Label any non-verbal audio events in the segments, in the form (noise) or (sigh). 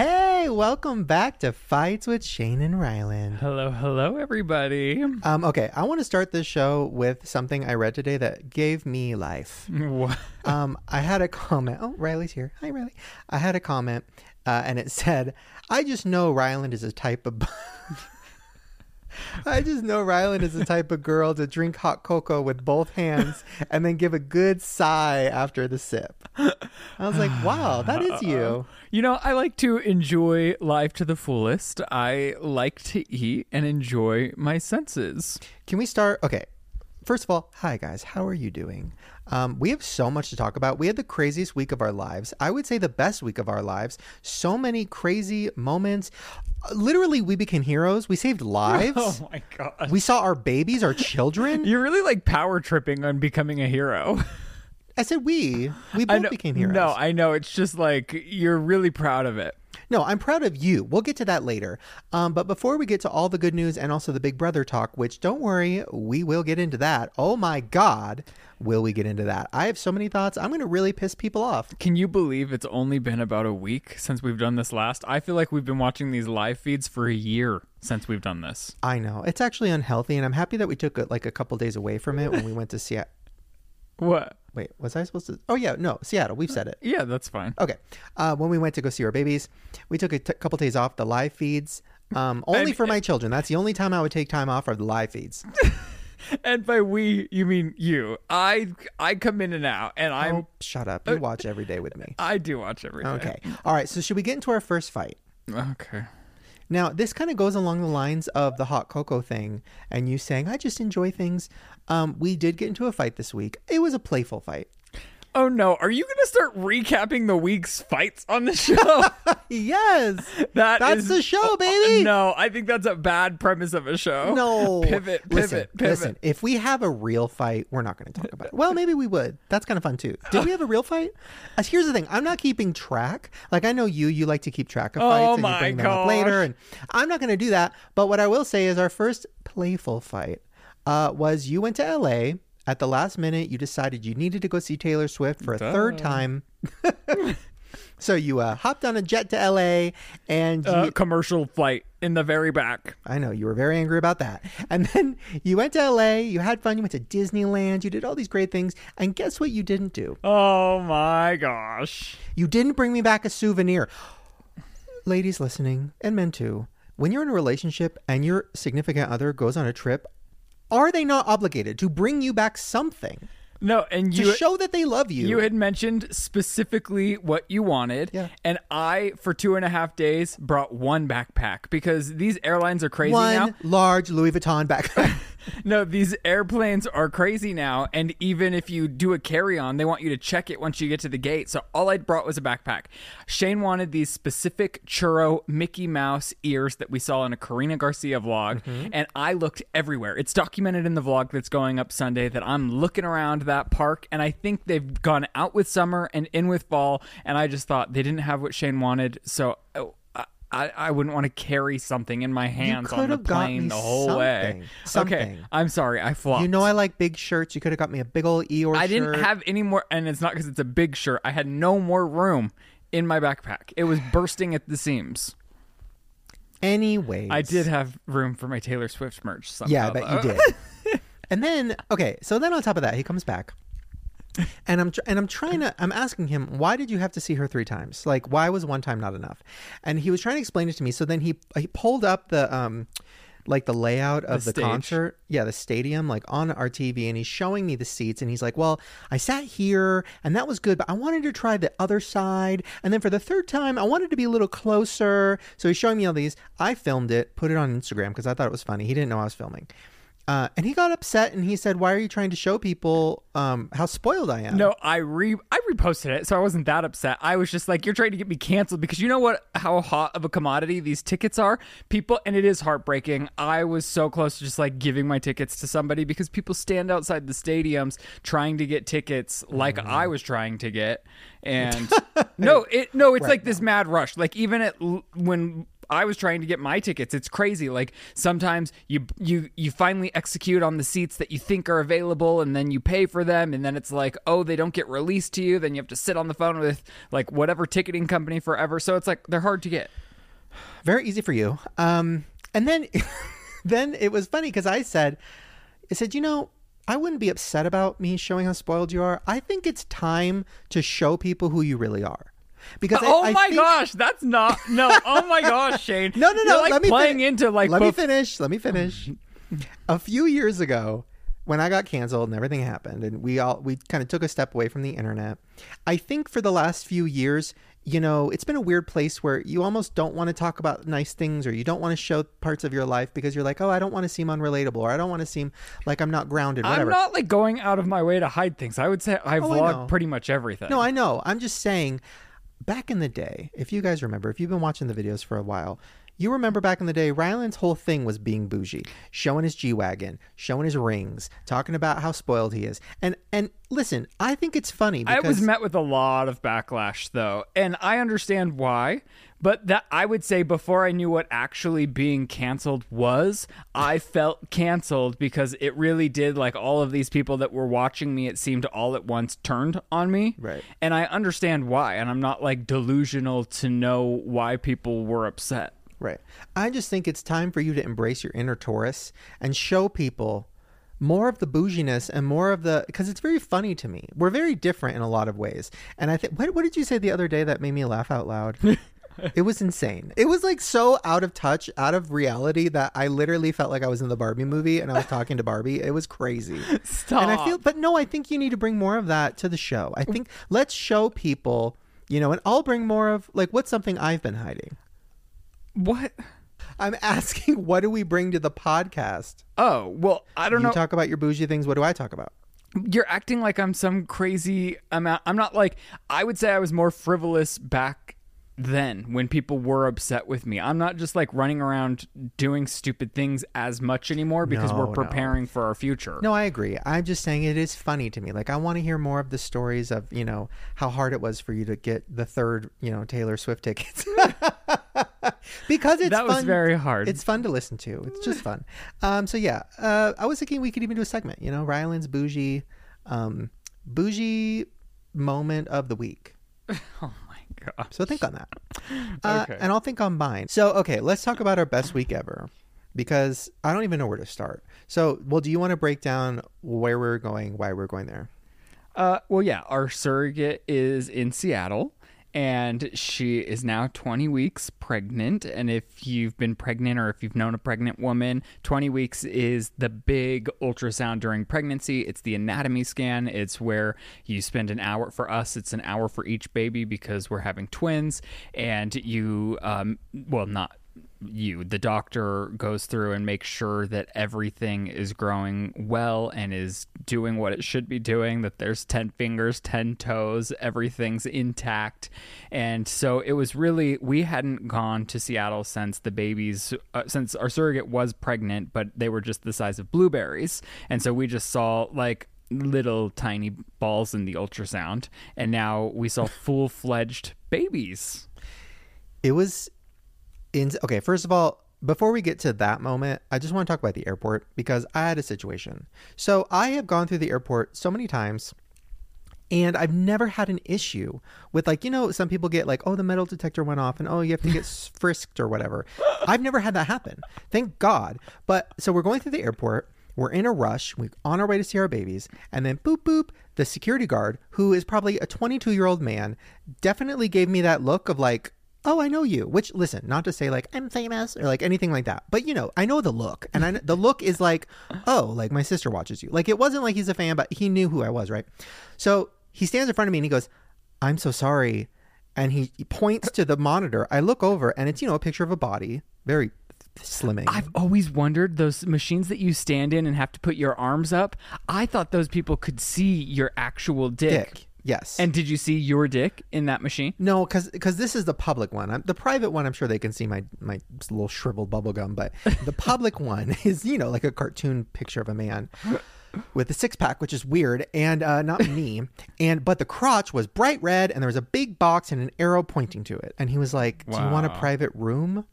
Hey, welcome back to Fights with Shane and Ryland. Hello, hello, everybody. Um, okay, I want to start this show with something I read today that gave me life. What? Um, I had a comment. Oh, Riley's here. Hi, Riley. I had a comment, uh, and it said, "I just know Ryland is a type of." (laughs) I just know Ryland is the type of girl to drink hot cocoa with both hands and then give a good sigh after the sip. I was like, wow, that is you. You know, I like to enjoy life to the fullest. I like to eat and enjoy my senses. Can we start? Okay. First of all, hi guys, how are you doing? Um, we have so much to talk about. We had the craziest week of our lives. I would say the best week of our lives. So many crazy moments. Literally, we became heroes. We saved (laughs) lives. Oh my god. We saw our babies, our children. (laughs) You're really like power tripping on becoming a hero. (laughs) I said we. We both know, became heroes. No, I know. It's just like you're really proud of it. No, I'm proud of you. We'll get to that later. Um, but before we get to all the good news and also the Big Brother talk, which don't worry, we will get into that. Oh my God, will we get into that? I have so many thoughts. I'm going to really piss people off. Can you believe it's only been about a week since we've done this last? I feel like we've been watching these live feeds for a year since we've done this. I know it's actually unhealthy, and I'm happy that we took like a couple days away from it when we went to Seattle. What? Wait, was I supposed to? Oh yeah, no, Seattle. We've said it. Yeah, that's fine. Okay. Uh, when we went to go see our babies, we took a t- couple days off the live feeds. Um, (laughs) only mean- for my children. That's the only time I would take time off are the live feeds. (laughs) And by we, you mean you. I I come in and out, and I'm Oh, shut up! You watch every day with me. I do watch every day. Okay. All right. So should we get into our first fight? Okay. Now, this kind of goes along the lines of the hot cocoa thing and you saying, I just enjoy things. Um, we did get into a fight this week. It was a playful fight. Oh no, are you gonna start recapping the week's fights on the show? (laughs) yes. (laughs) That That's is- the show, baby. No, I think that's a bad premise of a show. No. Pivot, pivot, listen, pivot. Listen, if we have a real fight, we're not going to talk about it. Well, maybe we would. That's kind of fun too. Did we have a real fight? Uh, here's the thing I'm not keeping track. Like, I know you, you like to keep track of Oh fights and you bring them up later. And I'm not going to do that. But what I will say is our first playful fight uh, was you went to LA. At the last minute, you decided you needed to go see Taylor Swift for a third time. (laughs) so you uh, hopped on a jet to LA and you, Uh, commercial flight in the very back. I know you were very angry about that. And then you went to LA, you had fun, you went to Disneyland, you did all these great things. And guess what you didn't do? Oh my gosh. You didn't bring me back a souvenir. Ladies listening, and men too, when you're in a relationship and your significant other goes on a trip, are they not obligated to bring you back something No, and to you show that they love you? You had mentioned specifically what you wanted. Yeah. And I, for two and a half days, brought one backpack because these airlines are crazy One now. large Louis Vuitton backpack. (laughs) No, these airplanes are crazy now. And even if you do a carry on, they want you to check it once you get to the gate. So all I brought was a backpack. Shane wanted these specific churro Mickey Mouse ears that we saw in a Karina Garcia vlog. Mm-hmm. And I looked everywhere. It's documented in the vlog that's going up Sunday that I'm looking around that park. And I think they've gone out with summer and in with fall. And I just thought they didn't have what Shane wanted. So. oh, I, I wouldn't want to carry something in my hands on the plane the whole way. something. Okay, I'm sorry, I flopped. you know I like big shirts. You could have got me a big old Eeyore shirt. I shirt. didn't have any more, and it's not because it's a big shirt. I had no more room in my backpack. It was bursting at the seams. Anyways. I did have room for my Taylor Swift merch. Somehow, Yeah, I bet you did. (laughs) and then okay, so then on top of that, he comes back, and I'm tr- and I'm trying to I'm asking him why did you have to see her three times? Like why was one time not enough? And he was trying to explain it to me. So then he he pulled up the um like the layout of The the, concert, yeah, the stadium, like on our TV, and he's showing me the seats, and he's like, "Well, I sat here, and that was good, but I wanted to try the other side, and then for the third time, I wanted to be a little closer." So he's showing me all these. I filmed it, put it on Instagram because I thought it was funny. He didn't know I was filming. Uh, and he got upset and he said, "Why are you trying to show people um, how spoiled I am?" No, I re I reposted it, so I wasn't that upset. I was just like, "You're trying to get me canceled because you know what? How hot of a commodity these tickets are, people, and it is heartbreaking. I was so close to just like giving my tickets to somebody because people stand outside the stadiums trying to get tickets, like Mm. I was trying to get, (laughs) and no, it no, it's like this mad rush. Like even at when I was trying to get my tickets. It's crazy. Like sometimes you you you finally execute on the seats that you think are available, and then you pay for them, and then it's like, oh, they don't get released to you. Then you have to sit on the phone with like whatever ticketing company forever. So it's like they're hard to get. Very easy for you. Um, and then, (laughs) then it was funny because I said, I said, you know, I wouldn't be upset about me showing how spoiled you are. I think it's time to show people who you really are. Because I- oh I my think- gosh, that's not no. Oh my (laughs) gosh, Shane. No, no, no. Like let me playing fin- into like Let me finish. Let me finish. a few years ago, when I got canceled and everything happened, and we all we kind of took a step away from the internet. I think for the last few years, you know, it's been a weird place where you almost don't want to talk about nice things, or you don't want to show parts of your life because you're like, oh, I don't want to seem unrelatable, or I don't want to seem like I'm not grounded. I'm not like going out of my way to hide things. I would say I Oh, I vlog know. pretty much everything. No, I know. I'm just saying, back in the day, if you guys remember, if you've been watching the videos for a while, you remember back in the day, Ryland's whole thing was being bougie, showing his G wagon, showing his rings, talking about how spoiled he is. And and listen, I think it's funny I was met with a lot of backlash though, and I understand why. But that I would say before I knew what actually being canceled was, I (laughs) felt canceled because it really did like all of these people that were watching me, it seemed all at once turned on me. Right. And I understand why, and I'm not like delusional to know why people were upset. Right. I just think it's time for you to embrace your inner Taurus and show people more of the bouginess and more of the because it's very funny to me. We're very different in a lot of ways. And I think what, what did you say the other day that made me laugh out loud? (laughs) it was insane. It was like so out of touch, out of reality that I literally felt like I was in the Barbie movie and I was talking to Barbie. It was crazy. Stop. And I feel but no, I think you need to bring more of that to the show. I think let's show people, you know, and I'll bring more of like what's something I've been hiding. What? I'm asking, (laughs) what do we bring to the podcast? Oh, well, I don't You know. talk about your bougie things. What do I talk about? you're acting like I'm some crazy amount. I'm not like I would say I was more frivolous back then when people were upset with me. I'm not just like running around doing stupid things as much anymore because No, we're no. preparing for our future. No, I agree. I'm just saying it is funny to me. Like I want to hear more of the stories of you know how hard it was for you to get the third you know Taylor Swift tickets (laughs) because it's that was fun. very hard. It's fun to listen to. It's just fun. Um, so yeah, uh, I was thinking we could even do a segment. You know, Ryland's bougie, um, bougie moment of the week. (laughs) So think on that. (laughs) Uh, Okay. And I'll think on mine. So, okay, let's talk about our best week ever because I don't even know where to start. So, well, do you want to break down where we're going, why we're going there? Uh, well, yeah, our surrogate is in Seattle, and she is now 20 weeks pregnant. And if you've been pregnant or if you've known a pregnant woman, 20 weeks is the big ultrasound during pregnancy. It's the anatomy scan. It's where you spend an hour. For us, it's an hour for each baby because we're having twins, and you, um, well, not you the doctor goes through and makes sure that everything is growing well and is doing what it should be doing that there's 10 fingers 10 toes everything's intact. And so it was really we hadn't gone to seattle since the babies uh, since our surrogate was pregnant but they were just the size of blueberries. And so we just saw like little tiny balls in the ultrasound. And now we saw full-fledged babies. It was in okay, first of all, before we get to that moment, I just want to talk about the airport because I had a situation. So, I have gone through the airport so many times and I've never had an issue with like, you know, some people get like, oh, the metal detector went off and oh, you have to get (laughs) frisked or whatever. I've never had that happen. Thank God. But so we're going through the airport. We're in a rush. We're on our way to see our babies. And then boop, boop, the security guard, who is probably a 22 year old man, definitely gave me that look of like, oh, I know you. Which, listen, not to say like I'm famous or like anything like that, but you know, I know the look, and I the look is like, oh, like my sister watches you. Like it wasn't like he's a fan, but he knew who I was, right? So he stands in front of me and he goes, "I'm so sorry," and he, he points to the monitor. I look over and it's you know a picture of a body, very slimming. I've always wondered those machines that you stand in and have to put your arms up. I thought those people could see your actual dick. dick. Yes. And did you see your dick in that machine? No, because this is the public one. I'm, the private one, I'm sure they can see my my little shriveled bubble gum, but the (laughs) public one (laughs) is you know like a cartoon picture of a man with a six pack, which is weird and uh, not me. (laughs) And but the crotch was bright red, and there was a big box and an arrow pointing to it. And he was like, "Do you want a private room?"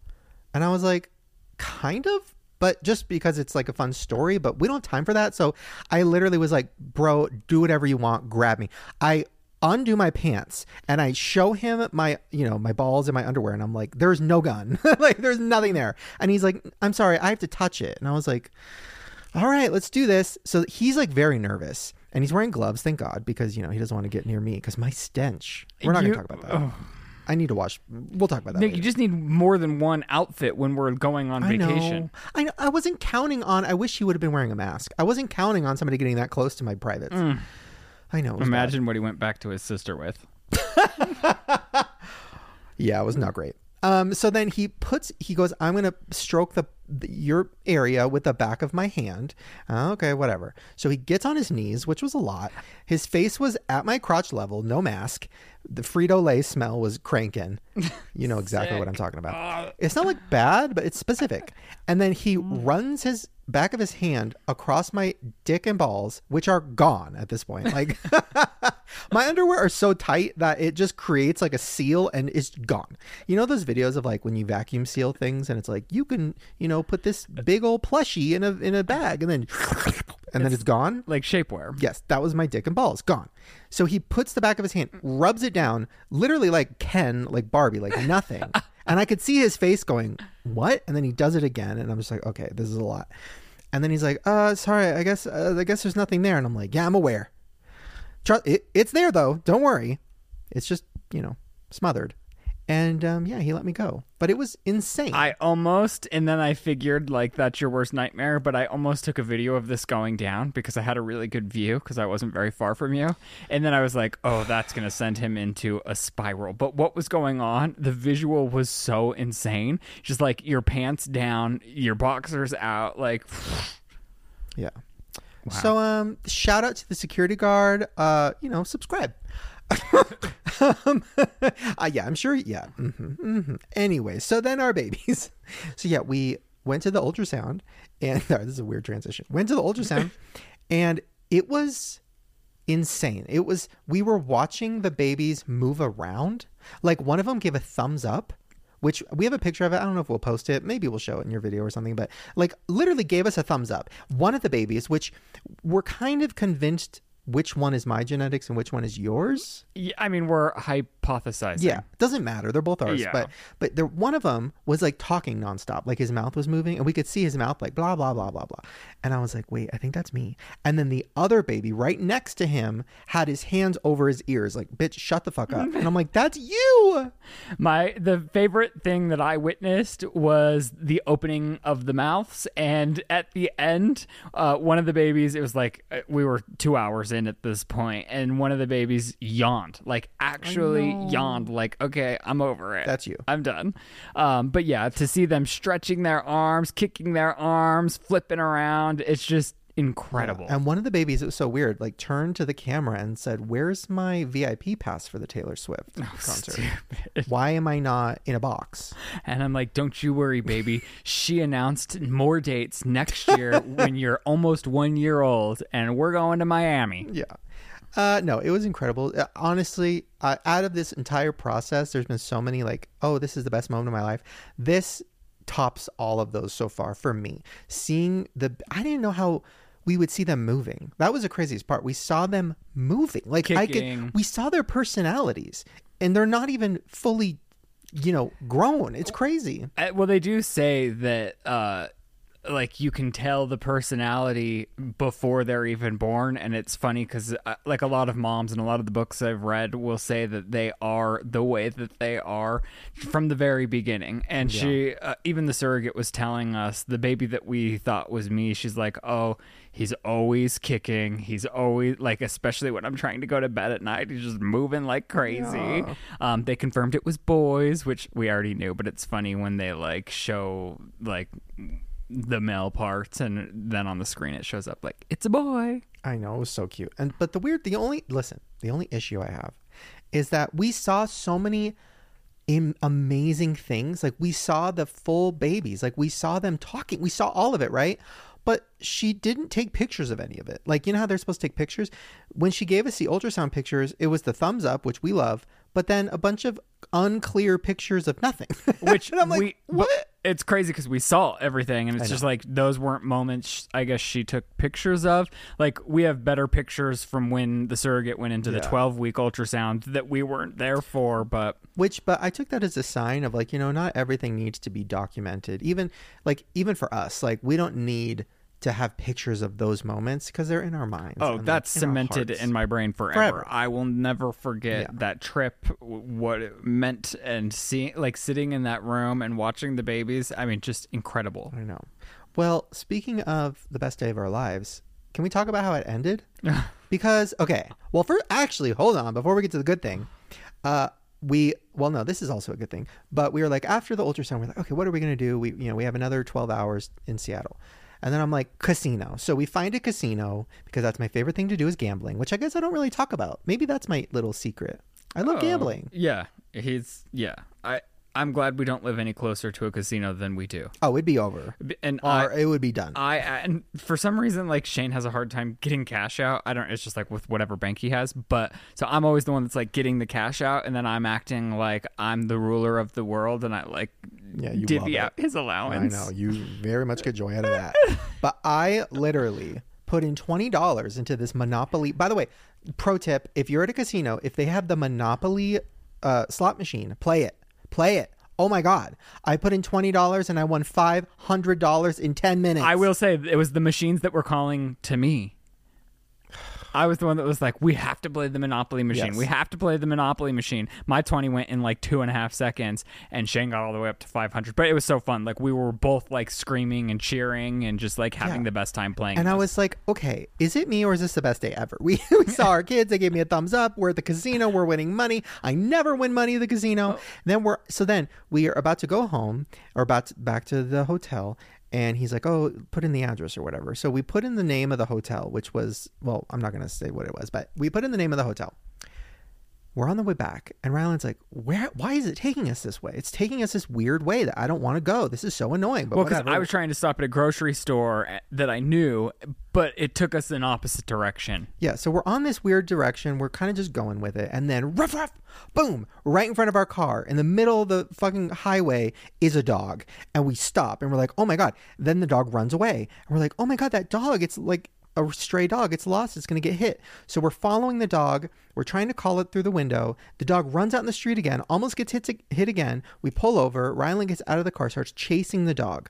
And I was like, kind of, but just because it's like a fun story, but we don't have time for that. So I literally was like, bro, do whatever you want, grab me. I undo my pants and I show him my, you know, my balls and my underwear and I'm like, there's no gun. (laughs) like there's nothing there. And he's like, I'm sorry, I have to touch it. And I was like, all right, let's do this. So he's like very nervous and he's wearing gloves, thank God, because, you know, he doesn't want to get near me because my stench. We're not going to talk about that. Oh. I need to watch. We'll talk about that. Nick, later. you just need more than one outfit when we're going on I vacation. know. I know. I wasn't counting on. I wish he would have been wearing a mask. I wasn't counting on somebody getting that close to my privates. I know. was bad. Imagine what he went back to his sister with. (laughs) Yeah, it was not great. Um, so then he puts, he goes, I'm going to stroke the your area with the back of my hand. Uh, okay, whatever. So he gets on his knees, which was a lot. His face was at my crotch level, no mask. The Frito Lay smell was cranking. (laughs) You know exactly what I'm talking about. It's not like bad, but it's specific. And then he runs his back of his hand across my dick and balls, which are gone at this point. Like (laughs) my underwear are so tight that it just creates like a seal and it's gone. You know those videos of like when you vacuum seal things and it's like you can, you know, put this big old plushie in a in a bag and then and then it's gone? Like shapewear. Yes, that was my dick and balls gone. So he puts the back of his hand, rubs it down, literally like Ken, like Barbie, like nothing. (laughs) and I could see his face going, "What?" And then he does it again, and I'm just like, "Okay, this is a lot." And then he's like, "Uh, sorry, I guess uh, I guess there's nothing there." And I'm like, "Yeah, I'm aware. Trust it, it's there though. Don't worry. It's just you know smothered." And um, yeah, he let me go, but it was insane. I almost, and then I figured like that's your worst nightmare, but I almost took a video of this going down because I had a really good view because I wasn't very far from you. And then I was like, oh, that's going to send him into a spiral. But what was going on? The visual was so insane. Just like your pants down, your boxers out, like. Yeah. So um shout out to the security guard. Uh, you know, subscribe. Um, (laughs) uh, yeah, I'm sure. Yeah. hmm hmm Anyway, so then our babies. (laughs) So yeah, we went to the ultrasound, and (laughs) sorry, this is a weird transition. Went to the ultrasound, and it was insane. It was we were watching the babies move around. Like one of them gave a thumbs up, which we have a picture of it. I don't know if we'll post it. Maybe we'll show it in your video or something, but like literally gave us a thumbs up. One of the babies, which we're kind of convinced which one is my genetics and which one is yours. Yeah, I mean, we're hypothesizing. Yeah, doesn't matter. They're both ours. Yeah. But but there, one of them was like talking nonstop, like his mouth was moving, and we could see his mouth like blah blah blah blah blah. And I was like, wait, I think that's me. And then the other baby right next to him had his hands over his ears, like, bitch, shut the fuck up. And I'm like, that's you. (laughs) My the favorite thing that I witnessed was the opening of the mouths, and at the end, uh, one of the babies. It was like uh, we were two hours in at this point, and one of the babies yawned, like actually yawned, like okay, I'm over it. That's you. I'm done. Um, but yeah, to see them stretching their arms, kicking their arms, flipping around, it's just incredible. And one of the babies, it was so weird, like turned to the camera and said, Where's my VIP pass for the Taylor Swift (laughs) concert? Why am I not in a box? And I'm like, don't you worry, baby. She announced more dates next year when (laughs) you're almost one year old, and we're going to Miami. Yeah. Uh, no, it was incredible. Uh, honestly, uh, out of this entire process, there's been so many like, oh, this is the best moment of my life. This tops all of those so far for me. Seeing the, I didn't know how we would see them moving. That was the craziest part. We saw them moving. Like I Kicking. could, we saw their personalities, and they're not even fully, you know, grown. It's crazy. Uh, well, they do say that, uh, like you can tell the personality before they're even born, and it's funny because, uh, like a lot of moms and a lot of the books I've read will say that they are the way that they are from the very beginning. And she, uh, even the surrogate, was telling us the baby that we thought was me. She's like, "Oh, he's always kicking. He's always like, especially when I'm trying to go to bed at night, he's just moving like crazy." Um, they confirmed it was boys, which we already knew, but it's funny when they like show like the male parts and then on the screen it shows up like it's a boy. I know it was so cute. And but the weird, the only listen, the only issue I have is that we saw so many Im- amazing things. Like we saw the full babies, like we saw them talking, we saw all of it, right? But she didn't take pictures of any of it. Like you know how they're supposed to take pictures. When she gave us the ultrasound pictures, it was the thumbs up, which we love, but then a bunch of unclear pictures of nothing. (laughs) Which I'm like, we, what? It's crazy because we saw everything, and it's just like those weren't moments. I guess she took pictures of. Like we have better pictures from when the surrogate went into the twelve week ultrasound that we weren't there for. But Which, but I took that as a sign of like, you know, not everything needs to be documented. Even like, even for us, like, we don't need to have pictures of those moments because they're in our minds. oh, like, that's in cemented in my brain forever. Forever. I will never forget Yeah. that trip. What it meant and seeing, like sitting in that room and watching the babies. I mean, just incredible. I know. Well, speaking of the best day of our lives, can we talk about how it ended? (laughs) because okay, well, for actually, hold on before we get to the good thing. Uh, we well, no, this is also a good thing. But we were like after the ultrasound, we're like, okay, what are we gonna do? We you know we have another twelve hours in Seattle. And then I'm like, casino. So we find a casino because that's my favorite thing to do is gambling, which I guess I don't really talk about. Maybe that's my little secret. I love Oh, gambling. Yeah, he's yeah. I I'm glad we don't live any closer to a casino than we do. Oh, it'd be over. And Or I, it would be done. I and for some reason like Shane has a hard time getting cash out. I don't. It's just like with whatever bank he has. But so I'm always the one that's like getting the cash out, and then I'm acting like I'm the ruler of the world, and I like Yeah, you divvy out his allowance. I know you very much get joy out of that. (laughs) but I literally put in twenty dollars into this Monopoly. By the way, pro tip: if you're at a casino, if they have the Monopoly uh, slot machine, play it, play it. Oh my god! I put in twenty dollars and I won five hundred dollars in ten minutes. I will say it was the machines that were calling to me. I was the one that was like, "We have to play the Monopoly machine. Yes. We have to play the Monopoly machine." My twenty went in like two and a half seconds, and Shane got all the way up to five hundred. But it was so fun. Like we were both like screaming and cheering and just like having Yeah. the best time playing. And I was like, okay, is it me or is this the best day ever? (laughs) We, we saw our (laughs) kids, they gave me a thumbs up. We're at the casino, we're winning money. I never win money at the casino. Oh. Then we're so then we are about to go home or about to, back to the hotel. And he's like, oh, put in the address or whatever. So we put in the name of the hotel, which was, well, I'm not going to say what it was, but we put in the name of the hotel. We're on the way back, and Ryland's like, "Where? Why is it taking us this way? It's taking us this weird way that I don't want to go. This is so annoying." But well, because. I was trying to stop at a grocery store eh, that I knew, but it took us in opposite direction. Yeah, so we're on this weird direction. We're kind of just going with it. And then, ruff, ruff, boom, right in front of our car, in the middle of the fucking highway, is a dog. And we stop and we're like, oh my God. Then the dog runs away. And we're like, oh my God, that dog, it's like a stray dog. It's lost. It's going to get hit. So we're following the dog. We're trying to call it through the window. The dog runs out in the street again, almost gets hit, to, hit again. We pull over. Ryland gets out of the car, starts chasing the dog.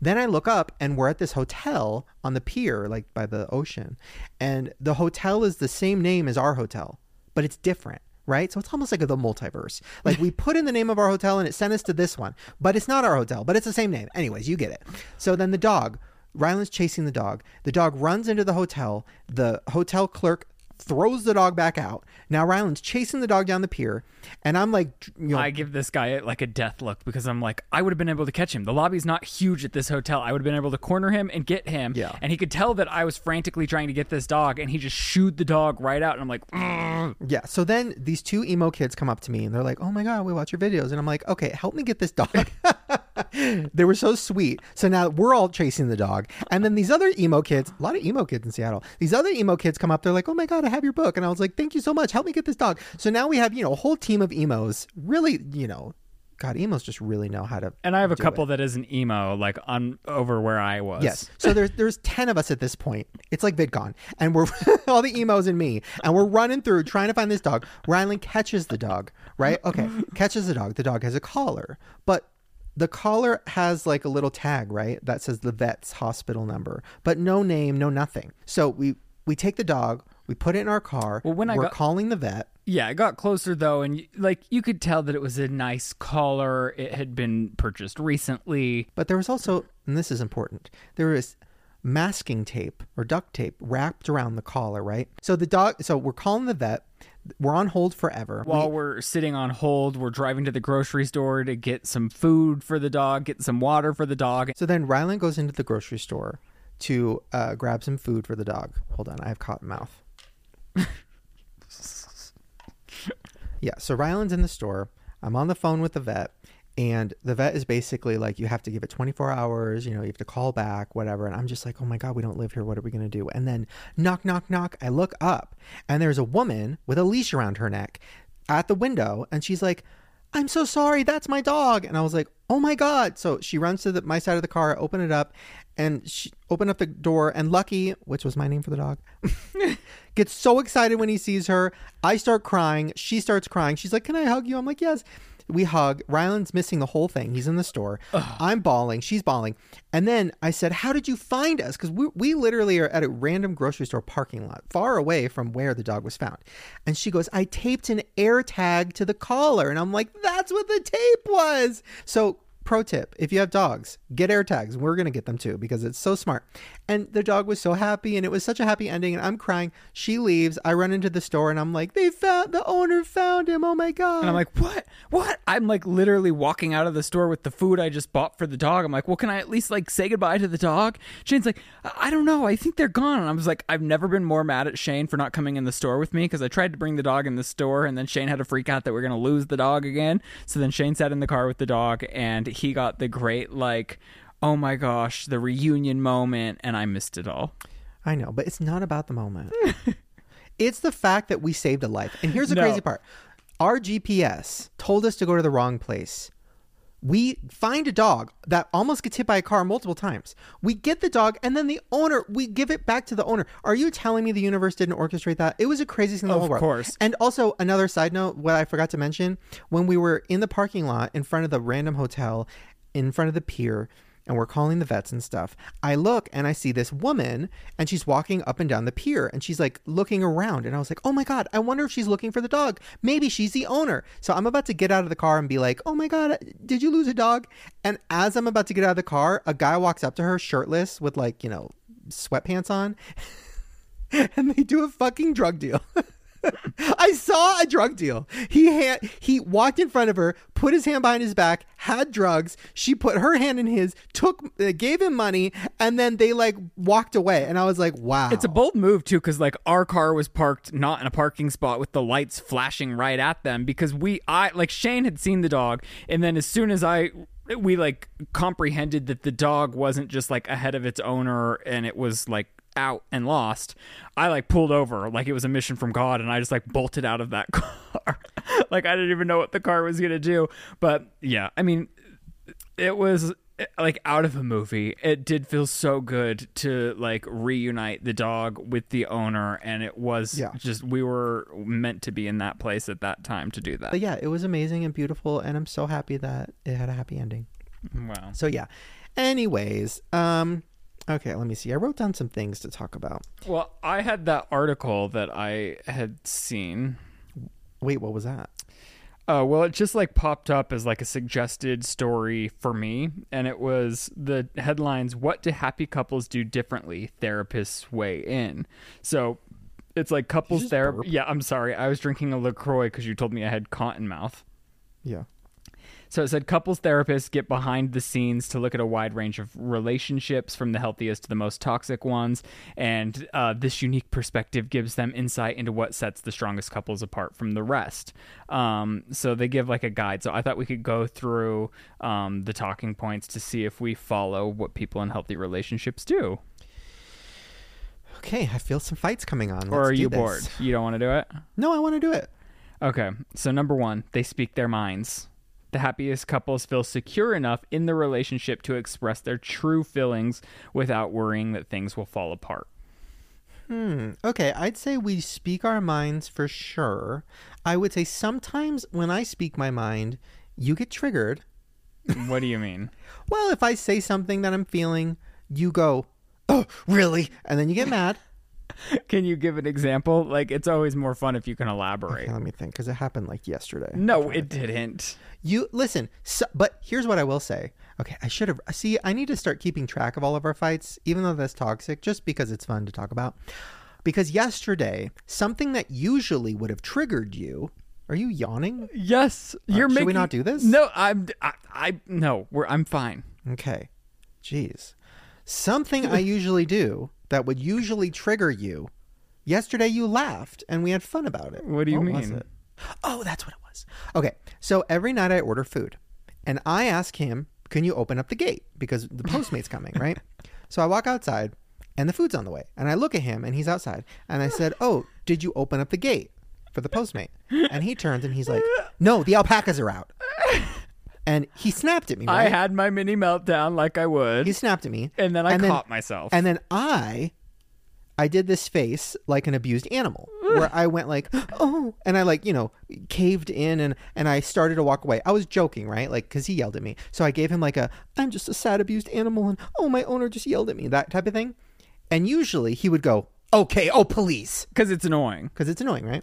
Then I look up and we're at this hotel on the pier, like by the ocean. And the hotel is the same name as our hotel, but it's different. Right, so it's almost like the multiverse. Like we put in the name of our hotel and it sent us to this one, but it's not our hotel, but it's the same name. Anyways, you get it. So then the dog, Ryland's chasing the dog. The dog runs into the hotel. The hotel clerk throws the dog back out. Now Ryland's chasing the dog down the pier, and I'm like, you know, I give this guy like a death look because I'm like, I would have been able to catch him. The lobby's not huge at this hotel. I would have been able to corner him and get him. Yeah. And he could tell that I was frantically trying to get this dog, and he just shooed the dog right out. And I'm like, "Ugh." Yeah. So then these two emo kids come up to me and they're like, "Oh my god, we watch your videos," and I'm like, "Okay, help me get this dog." (laughs) they were so sweet. So now we're all chasing the dog, and then these other emo kids, a lot of emo kids in Seattle. These other emo kids come up. They're like, "Oh my god, I have your book," and I was like, "Thank you so much. Help me get this dog." So now we have you know a whole team of emos. Really, you know, God, emos just really know how to. and I have a couple it. that is an emo, like on over where I was. Yes. So there's there's ten of us at this point. It's like VidCon, and we're (laughs) all the emos and me, and we're running through trying to find this dog. Ryland catches the dog. Right? Okay. catches the dog. The dog has a collar, but the collar has like a little tag, right, that says the vet's hospital number, but no name, no nothing. So we we take the dog, we put it in our car. Well, when I we're got- calling the vet. Yeah, I got closer though, and like you could tell that it was a nice collar. It had been purchased recently. But there was also, and this is important, there was masking tape or duct tape wrapped around the collar, right? So the dog, so we're calling the vet. We're on hold forever. While we're sitting on hold, we're driving to the grocery store to get some food for the dog, get some water for the dog. so then Ryland goes into the grocery store to uh, grab some food for the dog. Hold on, I have cotton mouth. (laughs) yeah, so Ryland's in the store. I'm on the phone with the vet, and the vet is basically like, you have to give it 24 hours, you know, you have to call back, whatever. And I'm just like, oh my God, we don't live here. What are we going to do? And then knock, knock, knock. I look up, and there's a woman with a leash around her neck at the window and she's like, I'm so sorry, that's my dog. And I was like, oh my God. So she runs to the, my side of the car, open it up, and she opened up the door. And Lucky, which was my name for the dog, (laughs) gets so excited when he sees her. I start crying. She starts crying. She's like, Can I hug you? I'm like, Yes. We hug. Ryland's missing the whole thing. He's in the store. I'm bawling. She's bawling. And then I said, How did you find us? Because we, we literally are at a random grocery store parking lot, far away from where the dog was found. And she goes, I taped an AirTag to the collar. And I'm like, That's what the tape was. So pro tip if you have dogs get AirTags we're going to get them too because it's so smart and the dog was so happy and it was such a happy ending and i'm crying she leaves i run into the store and i'm like they found the owner found him oh my god And I'm like, what? What? I'm like literally walking out of the store with the food I just bought for the dog. I'm like, well, can I at least like say goodbye to the dog? Shane's like, I I don't know. I think they're gone. And I was like, I've never been more mad at Shane for not coming in the store with me because I tried to bring the dog in the store and then Shane had to freak out that we're going to lose the dog again. So then Shane sat in the car with the dog and he got the great, like, oh my gosh, the reunion moment. And I missed it all. i know but it's not about the moment (laughs) it's the fact that we saved a life and here's the No. crazy part our gps told us to go to the wrong place we find a dog that almost gets hit by a car multiple times. We get the dog, and then the owner, we give it back to the owner. Are you telling me the universe didn't orchestrate that? It was a crazy thing in the Of whole world. course. And also, another side note, what I forgot to mention, when we were in the parking lot in front of the random hotel, in front of the pier, and we're calling the vets and stuff, I look and I see this woman, and she's walking up and down the pier, and she's like looking around. And I was like, oh my God, I wonder if she's looking for the dog. Maybe she's the owner. So I'm about to get out of the car and be like, oh my God, did you lose a dog? And as I'm about to get out of the car, a guy walks up to her shirtless with like, you know, sweatpants on, (laughs) and they do a fucking drug deal. (laughs) (laughs) I saw a drug deal. He had he walked in front of her, put his hand behind his back, had drugs. She put her hand in his, took, uh, gave him money, and then they like walked away. And I was like, wow, It's a bold move too, because like our car was parked not in a parking spot with the lights flashing right at them. Because we, I like Shane had seen the dog, and then as soon as I, we like comprehended that the dog wasn't just like ahead of its owner and it was like out and lost. I like pulled over like it was a mission from God, and I just like bolted out of that (laughs) car. like I didn't even know what the car was gonna do. But yeah, I mean, it was like out of a movie. It did feel so good to like reunite the dog with the owner, and it was Yeah. just we were meant to be in that place at that time to do that. But yeah, it was amazing and beautiful, and I'm so happy that it had a happy ending. Wow. So yeah. Anyways, um, okay, let me see. I wrote down some things to talk about. Well, I had that article that I had seen. Wait, what was that? Uh, well, it just like popped up as like a suggested story for me, and it was the headlines: "What do happy couples do differently?" Therapists weigh in. So it's like couples therapy. Yeah, I'm sorry, I was drinking a Lacroix because you told me I had cotton mouth. Yeah. So it said couples therapists get behind the scenes to look at a wide range of relationships from the healthiest to the most toxic ones. And uh, this unique perspective gives them insight into what sets the strongest couples apart from the rest. Um, so they give like a guide. So I thought we could go through um, the talking points to see if we follow what people in healthy relationships do. Okay, I feel some fights coming on. or Let's are you bored? You don't want to do it? No, I want to do it. Okay, so number one, they speak their minds. The happiest couples feel secure enough in the relationship to express their true feelings without worrying that things will fall apart. Hmm. Okay, I'd say we speak our minds for sure. I would say sometimes when I speak my mind, you get triggered. what do you mean? (laughs) Well, if I say something that I'm feeling, you go, "Oh, really?" And then you get mad. (laughs) Can you give an example? Like, it's always more fun if you can elaborate. Okay, let me think, because it happened like yesterday. No, it didn't. You listen, so, but here's what I will say. Okay, I should have. See, I need to start keeping track of all of our fights, even though that's toxic, just because it's fun to talk about. Because yesterday, something that usually would have triggered you. Are you yawning? Yes, uh, you're should making. we not do this? No, I'm. I, I no, we're. I'm fine. Okay. Jeez. Something I (laughs) usually do that would usually trigger you. Yesterday you laughed and we had fun about it. What do you mean? Oh, that's what it was. Okay. So every night I order food and I ask him, can you open up the gate? Because the (laughs) Postmate's coming, right? So I walk outside and the food's on the way. And I look at him and he's outside. And I said, Oh, did you open up the gate? for the Postmate. And he turns and he's like, no, the alpacas are out. And he snapped at me. I had my mini meltdown like I would, he snapped at me. and then I caught myself. And then I, I did this face like an abused animal, where I went like, (gasps) oh, and I like you know caved in and and I started to walk away. I was joking, right? Like because he yelled at me, so I gave him like a I'm just a sad abused animal, and oh my owner just yelled at me, that type of thing. And usually he would go, okay, oh police, because it's annoying. because it's annoying, right?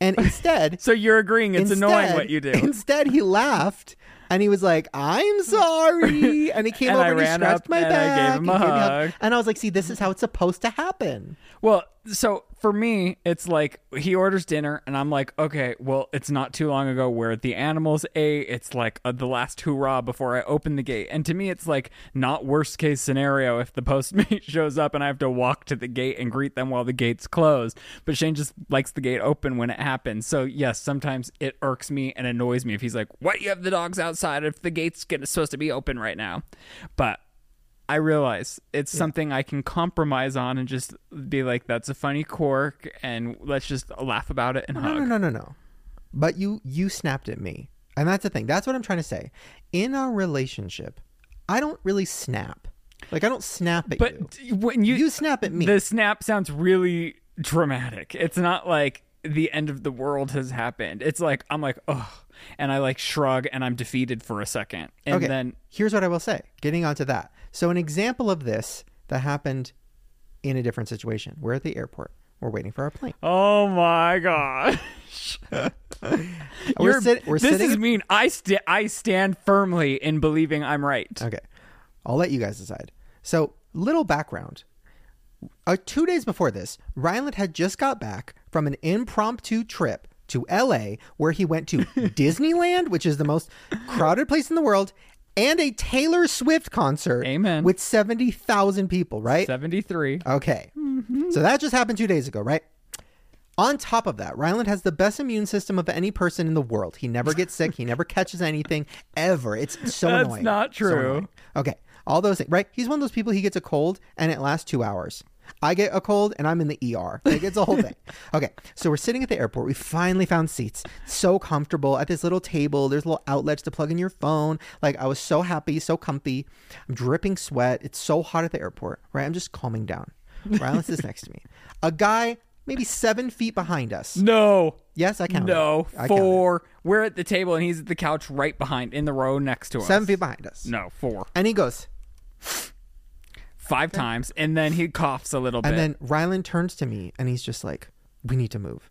And (laughs) instead, So you're agreeing it's annoying what you do. (laughs) Instead, he laughed and he was like, "I'm sorry," (laughs) and he came And over I and he scratched my and I back. gave him and a gave me hug. And I was like, "See, this is how it's supposed to happen." Well, so for me, it's like he orders dinner, and I'm like, okay, well, it's not too long ago where the animals ate. It's like uh, the last hurrah before I open the gate. And to me, it's like not worst case scenario if the (laughs) postmate shows up and I have to walk to the gate and greet them while the gate's closed. But Shane just likes the gate open when it happens. So, yes, sometimes it irks me and annoys me if he's like, why do you have the dogs outside if the gate's supposed to be open right now? But I realize it's something I can compromise on and just be like, that's a funny quirk, and let's just laugh about it and No, hug. no, no, no, no. no. But you you snapped at me, and that's the thing. That's what I'm trying to say. In our relationship, I don't really snap. Like I don't snap at you. But when you You snap at me. the snap sounds really dramatic. It's not like the end of the world has happened. It's like I'm like, oh, and I like shrug and I'm defeated for a second, and okay. then here's what I will say. Getting onto that. So an example of this that happened in a different situation. We're at the airport. We're waiting for our plane. (laughs) oh my gosh. (laughs) We're, sit- we're this sitting. is mean. I st- I stand firmly in believing I'm right. Okay. I'll let you guys decide. So, little background. Uh, two days before this, Ryland had just got back from an impromptu trip to LA where he went to (laughs) Disneyland, which is the most crowded place in the world, and a Taylor Swift concert Amen. with 70,000 people, right? Seventy three. Okay. Mm-hmm. So that just happened two days ago, right? On top of that, Ryland has the best immune system of any person in the world. He never gets sick. He never catches anything ever. It's so That's annoying. not So true. annoying. okay. All those things, right? He's one of those people, he gets a cold and it lasts two hours. I get a cold and I'm in the ER. Like it's a whole thing. (laughs) Okay. So we're sitting at the airport. We finally found seats. So comfortable at this little table. There's little outlets to plug in your phone. Like I was so happy, so comfy. I'm dripping sweat. It's so hot at the airport, right? I'm just calming down. Ryland sits next to me. A guy maybe seven feet behind us. No. Yes, I counted. No, I counted. four. We're at the table and he's at the couch right behind in the row next to us. Seven feet behind us. No, four. And he goes, Five times. And then he coughs a little bit. and then Ryland turns to me and he's just like, "We need to move,"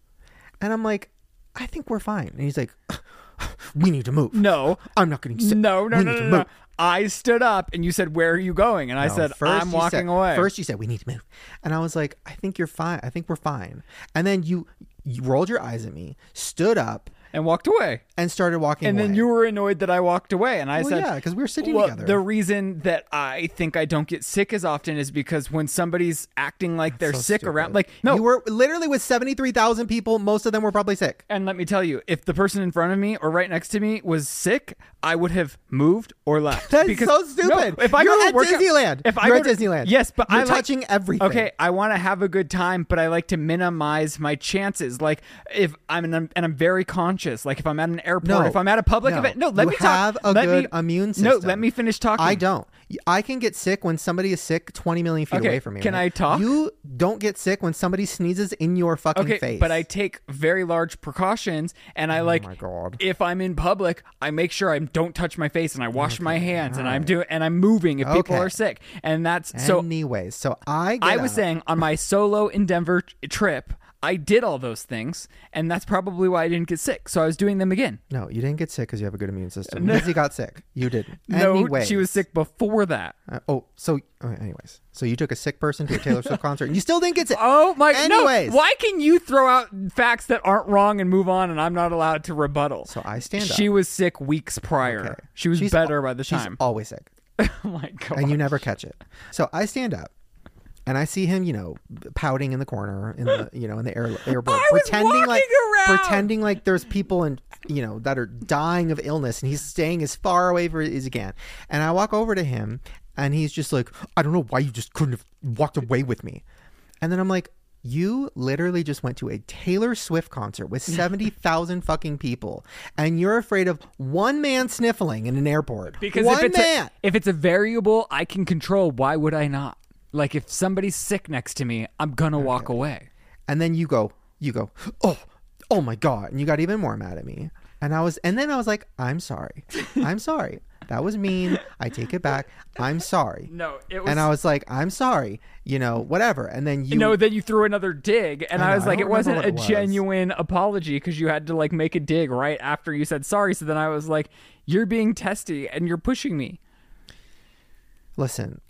and I'm like, "I think we're fine." And he's like, (laughs) "We need to move." no. I'm not going to. No, no, we no, no, no. I stood up and you said, Where are you going? And I No, said, I'm walking said- away. First, you said we need to move, and I was like, "I think you're fine. I think we're fine." And then you, you rolled your eyes at me, stood up, and walked away. and started walking. And then you were annoyed that I walked away. And I well, said, yeah, because we were sitting well, together. the reason that I think I don't get sick as often is because when somebody's acting like they're So sick stupid. around, like, no, you were literally with seventy three thousand people. Most of them were probably sick. And let me tell you, if the person in front of me or right next to me was sick, I would have moved or left. (laughs) That's because, so stupid. No, if I You're go to at work out- Disneyland. if I You're go at to- Disneyland. yes, but You're I like- touching everything. Okay, I want to have a good time, but I like to minimize my chances. Like if I'm and I'm very conscious. Like if I'm at an airport, No. if I'm at a public No. event, no, let You me have talk. a let good me, immune system. No, let me finish talking. I don't. I can get sick when somebody is sick 20 million feet Okay, away from me. can right? I talk? You don't get sick when somebody sneezes in your fucking Okay, face. but I take very large precautions, and I oh like. Oh my God. If I'm in public, I make sure I don't touch my face, and I wash my hands, and I'm doing, and I'm moving if people are sick, and that's so. Anyways, so I I was up. saying on my solo in Denver trip, I did all those things, and that's probably why I didn't get sick. So I was doing them again. No, you didn't get sick because you have a good immune system. Because you got sick. You didn't. (laughs) No, anyways. she was sick before that. Uh, oh, so uh, anyways, so you took a sick person to a Taylor Swift concert and you still didn't get sick. (laughs) Oh my! Anyways. no. Why can you throw out facts that aren't wrong and move on, and I'm not allowed to rebuttal? So I stand up. She was sick weeks prior. Okay. She was She's better al- by the time. she's always sick. (laughs) oh my god! and you never catch it. So I stand up, and I see him, you know, pouting in the corner in the, (gasps) you know, in the air, airport, I was pretending like, around. pretending like there's people and you know that are dying of illness, and he's staying as far away for as he can. And I walk over to him, and he's just like, I don't know why you just couldn't have walked away with me. And then I'm like, You literally just went to a Taylor Swift concert with (laughs) 70,000 fucking people, and you're afraid of one man sniffling in an airport. Because one if it's man. A, if it's a variable I can control, why would I not? Like if somebody's sick next to me, I'm gonna walk away. and then you go, you go, oh, oh my god, and you got even more mad at me. And I was, and then I was like, I'm sorry, I'm sorry. That was mean. I take it back. I'm sorry. (laughs) No, it was. And I was like, I'm sorry. You know, whatever. And then you no, then you threw another dig, and I I, was I like, don't it wasn't a it was. genuine apology because you had to like make a dig right after you said sorry. So then I was like, you're being testy and you're pushing me. listen.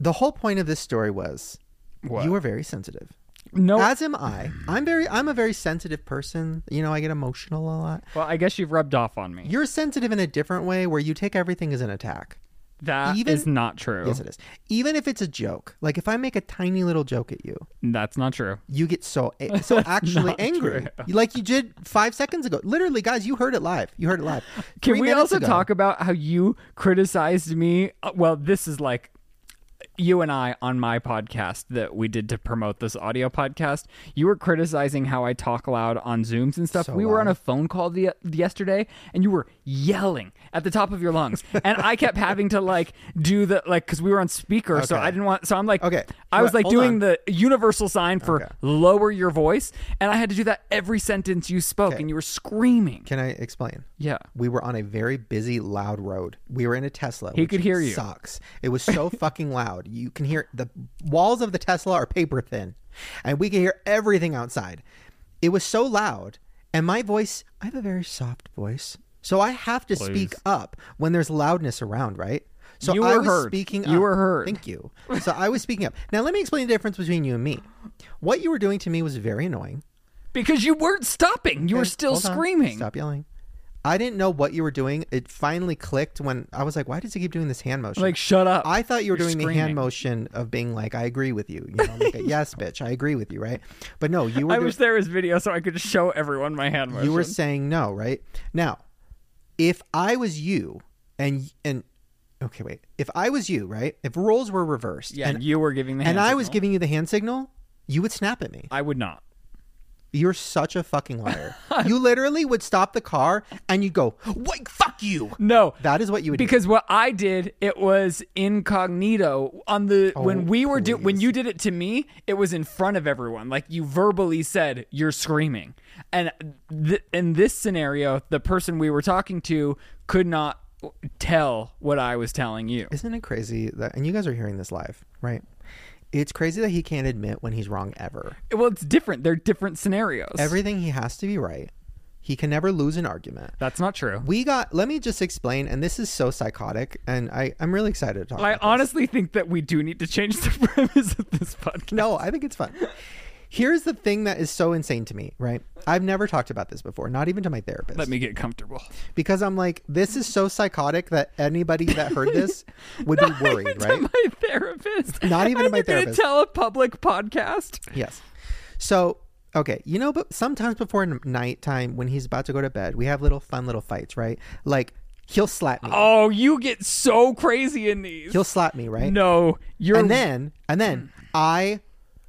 The whole point of this story was What? you are very sensitive. No, As am I. I'm very I'm a very sensitive person. You know, I get emotional a lot. well, I guess you've rubbed off on me. You're sensitive in a different way where you take everything as an attack. That is even- not true. Yes, it is. Even if it's a joke. Like if I make a tiny little joke at you, That's not true. you get so (laughs) so actually not angry. Like you did 5 seconds ago. Literally, guys, you heard it live. You heard it live. Can Three we also ago. talk about how you criticized me? Uh, Well, this is like you and I on my podcast that we did to promote this audio podcast. You were criticizing how I talk loud on Zooms and stuff. So we were on a phone call the, yesterday and you were yelling at the top of your lungs. (laughs) and I kept having to like do the like cuz we were on speaker so I didn't want so I'm like Okay. I was like hold doing on. the universal sign for Okay. lower your voice and I had to do that every sentence you spoke Okay. and you were screaming. Can I explain? Yeah. We were on a very busy, loud road. We were in a Tesla. He could hear you. Sucks. It was so (laughs) fucking loud. You can hear the walls of the Tesla are paper thin, and we can hear everything outside. It was so loud, and my voice. I have a very soft voice, so I have to speak up when there's loudness around, right? So You I was heard. speaking. You were heard. Thank you. So I was speaking up. Now let me explain the difference between you and me. What you were doing to me was very annoying. Because you weren't stopping. You were still screaming. Stop yelling. I didn't know what you were doing. It finally clicked when I was like, "Why does he keep doing this hand motion?" Like, shut up. I thought you were You're doing the hand motion of being like, "I agree with you." You know, like a, (laughs) yes, bitch, I agree with you, right? But no, you were I doing, wish there was video so I could show everyone my hand motion. you were saying no, right? Now, if I was you, and and okay, wait, if I was you, right? If roles were reversed, yeah, and you were giving the and hand I was giving you the hand signal, you would snap at me. I would not. You're such a fucking liar. (laughs) you literally would stop the car and you'd go, "Wait, fuck you." No. That is what you would do. Because what I did, it was incognito on the oh, when we were do when you did it to me, it was in front of everyone. Like you verbally said, "You're screaming," and th- in this scenario, the person we were talking to could not tell what I was telling you. Isn't it crazy that, and you guys are hearing this live, right? It's crazy that he can't admit when he's wrong ever. Well, it's different. They're different scenarios. Everything he has to be right. He can never lose an argument. That's not true. We got, let me just explain, and this is so psychotic, and I, I'm really excited to talk I about this. honestly think that we do need to change the (laughs) premise of this podcast. No, I think it's fun. Here's the thing that is so insane to me, right? I've never talked about this before, not even to my therapist. Let me get comfortable. because I'm like, this is so psychotic that anybody that heard (laughs) this would be worried, Even right? To my therapist. Not even to my therapist. Tell a public podcast. Yes. So, okay, you know, but sometimes before nighttime when he's about to go to bed, we have little fun little fights, right? Like he'll slap me. Oh, you get so crazy in these. He'll slap me, right? no, you're And then, and then mm. I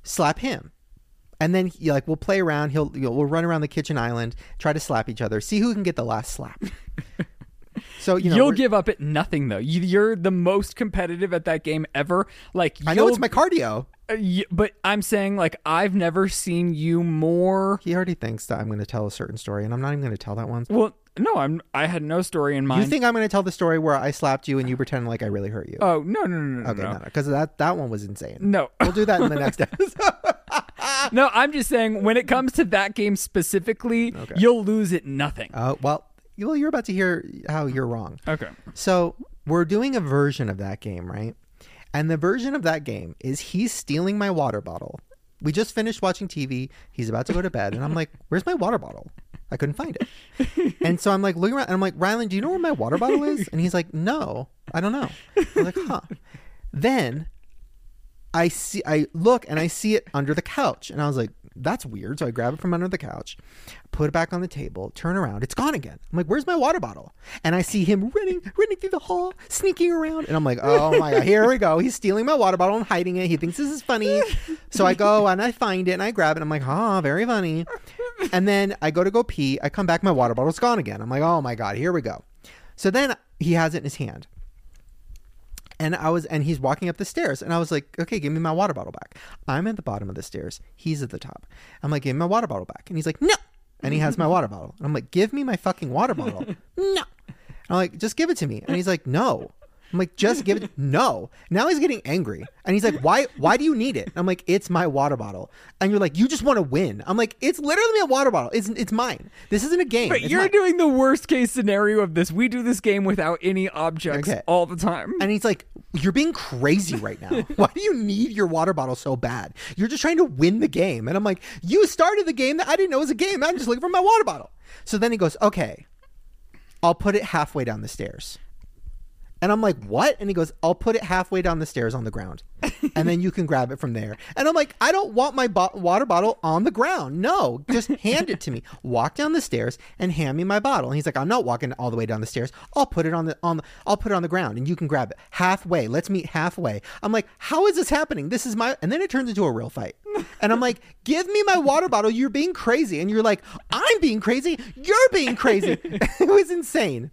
slap him. And then he, like we'll play around. He'll you'll, we'll run around the kitchen island, try to slap each other, see who can get the last slap. (laughs) so you know, you'll give up at nothing though. You, you're the most competitive at that game ever. Like I know it's my cardio. uh, but I'm saying like I've never seen you more. He already thinks that I'm going to tell a certain story, and I'm not even going to tell that one. Well, no, I'm. I had no story in mind. You think I'm going to tell the story where I slapped you and you pretend like I really hurt you? Oh no no no no okay, no no, because that that one was insane. no. We'll do that in the next (laughs) episode. (laughs) no, I'm just saying when it comes to that game specifically, you'll lose at nothing. Uh, well, well, you're about to hear how you're wrong. Okay. So we're doing a version of that game, right? And the version of that game is he's stealing my water bottle. We just finished watching TV. He's about to go to bed, and I'm like, "Where's my water bottle?" I couldn't find it. (laughs) And so I'm like looking around, and I'm like, "Ryland, do you know where my water bottle is?" And he's like, "No, I don't know." I was like, "Huh." Then I see I look and I see it under the couch and I was like that's weird. So I grab it from under the couch, put it back on the table, turn around, it's gone again. I'm like, where's my water bottle? And I see him running, running through the hall, sneaking around, and I'm like, oh my god, here we go. He's stealing my water bottle and hiding it. He thinks this is funny. So I go and I find it and I grab it. I'm like, oh, very funny. And then I go to go pee. I come back, my water bottle's gone again. I'm like, oh my god, here we go. So then he has it in his hand. And I was, and he's walking up the stairs, and I was like, "Okay, give me my water bottle back." I'm at the bottom of the stairs. He's at the top. I'm like, "Give me my water bottle back," and he's like, "No." And he has my water bottle. And I'm like, "Give me my fucking water bottle." (laughs) no. And I'm like, "Just give it to me." And he's like, "No." I'm like, "Just give it." (laughs) No. Now he's getting angry, and he's like, "Why? Why do you need it?" I'm like, "It's my water bottle." And you're like, "You just want to win." I'm like, "It's literally a water bottle. It's it's mine. This isn't a game." But It's you're mine." doing the worst case scenario of this. We do this game without any objects Okay. all the time. And he's like, You're being crazy right now. (laughs) Why do you need your water bottle so bad? You're just trying to win the game. And I'm like, You started the game that I didn't know was a game. I'm just looking for my water bottle. So then he goes, Okay, I'll put it halfway down the stairs. And I'm like, what? And he goes, I'll put it halfway down the stairs on the ground. (laughs) And then you can grab it from there. And I'm like, I don't want my bo- water bottle on the ground. No, just hand it to me. (laughs) Walk down the stairs and hand me my bottle. And he's like, I'm not walking all the way down the stairs. I'll put it on the on the, I'll put it on the ground and you can grab it. Halfway. Let's meet halfway. I'm like, how is this happening? This is my and then it turns into a real fight. And I'm like, give me my water bottle. You're being crazy. And you're like, I'm being crazy. You're being crazy. (laughs) it was insane.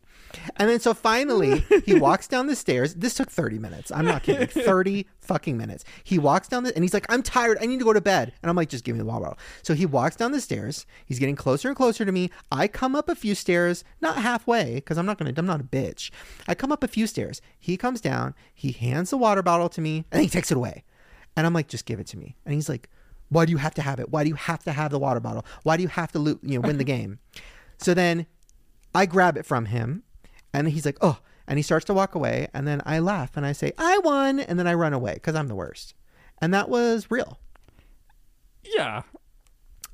And then so finally he walks down the stairs. This took 30 minutes. I'm not kidding. (laughs) 30 fucking minutes. He walks down the and he's like, I'm tired. I need to go to bed. And I'm like, just give me the water bottle. So he walks down the stairs. He's getting closer and closer to me. I come up a few stairs, not halfway, because I'm not gonna I'm not a bitch. I come up a few stairs. He comes down, he hands the water bottle to me, and he takes it away. And I'm like, just give it to me. And he's like, why do you have to have it? Why do you have to have the water bottle? Why do you have to lo- you know win the game? So then I grab it from him, and he's like, oh, and he starts to walk away, and then I laugh and I say, I won, and then I run away because I'm the worst. And that was real. yeah.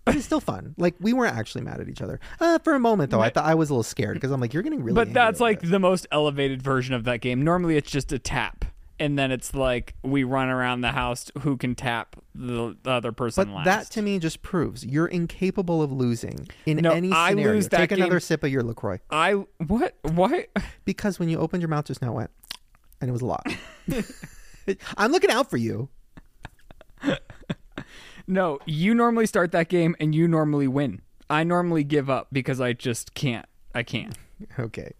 But it's still fun. Like we weren't actually mad at each other. Uh, for a moment though, I thought I was a little scared because I'm like, you're getting really. But that's like it. the most elevated version of that game. Normally it's just a tap. And then it's like we run around the house who can tap the, the other person But last. that to me just proves you're incapable of losing in No, any I scenario. lose that Take another sip of your Lacroix I what what (laughs) because when you opened your mouth just now it went, and it was a lot. (laughs) I'm looking out for you. No, you normally start that game and you normally win. I normally give up because I just can't. I can't. (laughs) Okay.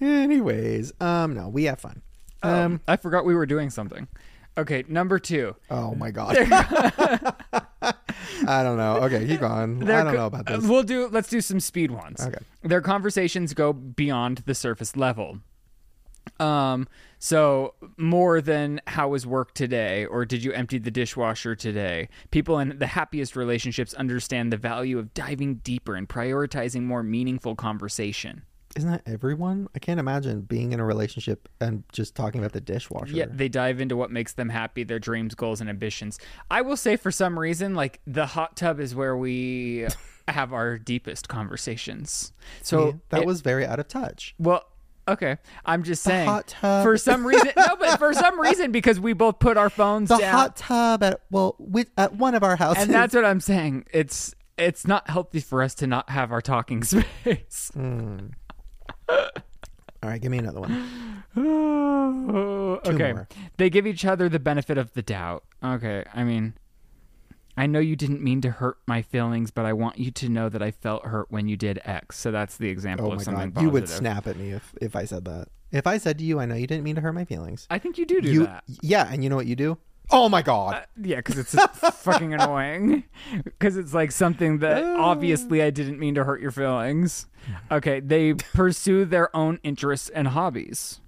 Anyways, um, no, we have fun. Um, I forgot we were doing something. Okay, number two. oh my god. (laughs) I don't know. Okay, keep going. I don't co- know about this. We'll do. Let's do some speed ones. Okay. Their conversations go beyond the surface level. Um. So more than how was work today, or did you empty the dishwasher today? People in the happiest relationships understand the value of diving deeper and prioritizing more meaningful conversation. Isn't that everyone? I can't imagine being in a relationship and just talking about the dishwasher. Yeah, they dive into what makes them happy, their dreams, goals, and ambitions. I will say, for some reason, like the hot tub is where we (laughs) have our deepest conversations. So See, that it- was very out of touch. well. Okay, I'm just saying. hot tub. For some reason, no, but for (laughs) some reason, because we both put our phones The down, hot tub at well, with, at one of our houses. and that's what I'm saying. It's it's not healthy for us to not have our talking (laughs) space. Hmm. All right, give me another one. (sighs) okay. more. They give each other the benefit of the doubt. Okay. I mean, I know you didn't mean to hurt my feelings, but I want you to know that I felt hurt when you did X. So that's the example Oh of my something god, you would snap at me if if I said that. If I said to you, I know you didn't mean to hurt my feelings. I think you do do you, that. yeah, and you know what you do? Oh my god. Uh, yeah, because it's (laughs) fucking annoying. Because it's like something that obviously I didn't mean to hurt your feelings. Okay, they pursue their own interests and hobbies.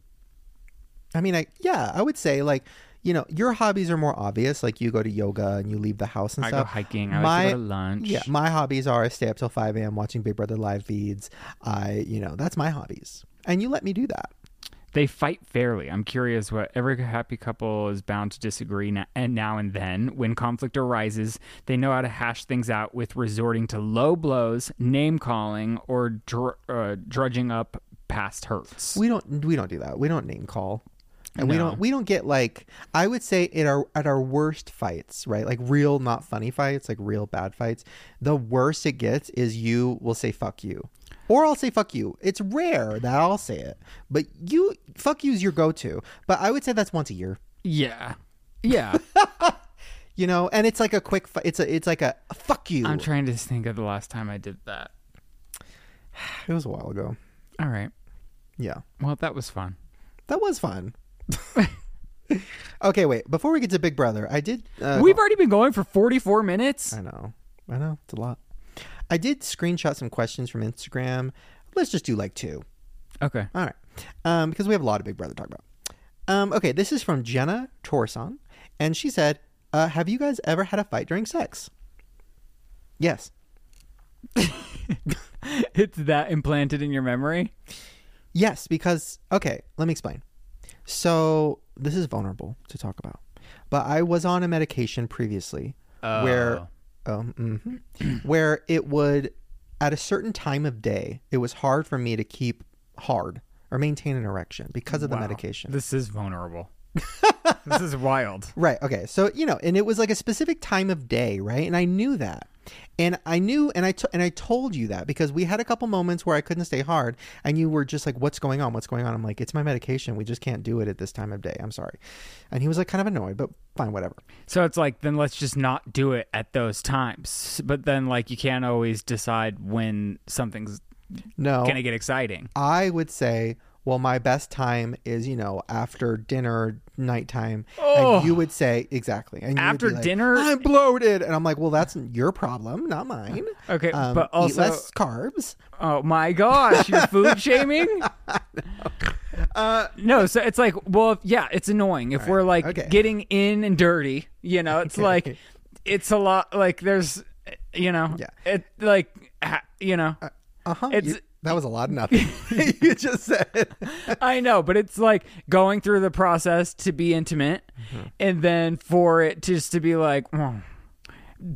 I mean, I yeah, I would say like you know your hobbies are more obvious. Like you go to yoga and you leave the house and stuff. I go hiking. I my like to go to lunch. yeah, my hobbies are I stay up till five a.m. watching Big Brother live feeds. I you know that's my hobbies, and you let me do that. They fight fairly. I'm curious what every happy couple is bound to disagree na- and now and then. When conflict arises, they know how to hash things out with resorting to low blows, name calling, or dr- uh, drudging up past hurts. We don't we don't do that. We don't name call. And we don't we don't get like I would say at our at our worst fights, right? Like real not funny fights, like real bad fights. The worst it gets is you will say fuck you. Or I'll say fuck you. It's rare that I'll say it. But you fuck you is your go to. But I would say that's once a year. Yeah. Yeah. (laughs) You know, and it's like a quick fi- it's a it's like a fuck you. I'm trying to think of the last time I did that. (sighs) it was a while ago. All right. Yeah. Well, that was fun. That was fun. (laughs) okay, wait. Before we get to Big Brother, I did uh, We've already been going for 44 minutes. I know. I know. It's a lot. I did screenshot some questions from Instagram. Let's just do like two. Okay. All right. Um, because we have a lot of Big Brother to talk about. Um, okay, this is from Jenna Torson. And she said, uh, Have you guys ever had a fight during sex? Yes. (laughs) It's that implanted in your memory. Yes, because, okay, let me explain. So, this is vulnerable to talk about. But I was on a medication previously where um, mhm, where it would at a certain time of day it was hard for me to keep hard or maintain an erection because of the medication. This is vulnerable. (laughs) this is wild. right okay. So you know and it was like a specific time of day right? And i knew that and i knew and i t- and i told you that because we had a couple moments where i couldn't stay hard and you were just like what's going on? What's going on? I'm like it's my medication. We just can't do it at this time of day. I'm sorry. And he was like kind of annoyed but fine whatever. So it's like, then let's just not do it at those times. But then, like, you can't always decide when something's no. to get exciting. I would say, well, my best time is, you know, after dinner, nighttime. Oh. And you would say, exactly. And you After like, dinner? I'm bloated. And I'm like, well, that's your problem, not mine. Okay, Um, but eat less carbs. oh my gosh, you're food (laughs) shaming? (laughs) Uh, No, so it's like, well, yeah, it's annoying if we're like okay. getting in and dirty. You know, it's (laughs) Okay. like, it's a lot. Like there's, you know, Yeah. it like, you know, uh huh. It's- that was a lot of nothing. (laughs) (laughs) you just said. I know, but it's like going through the process to be intimate, Mm-hmm. and then for it just to be like, "Hmm,"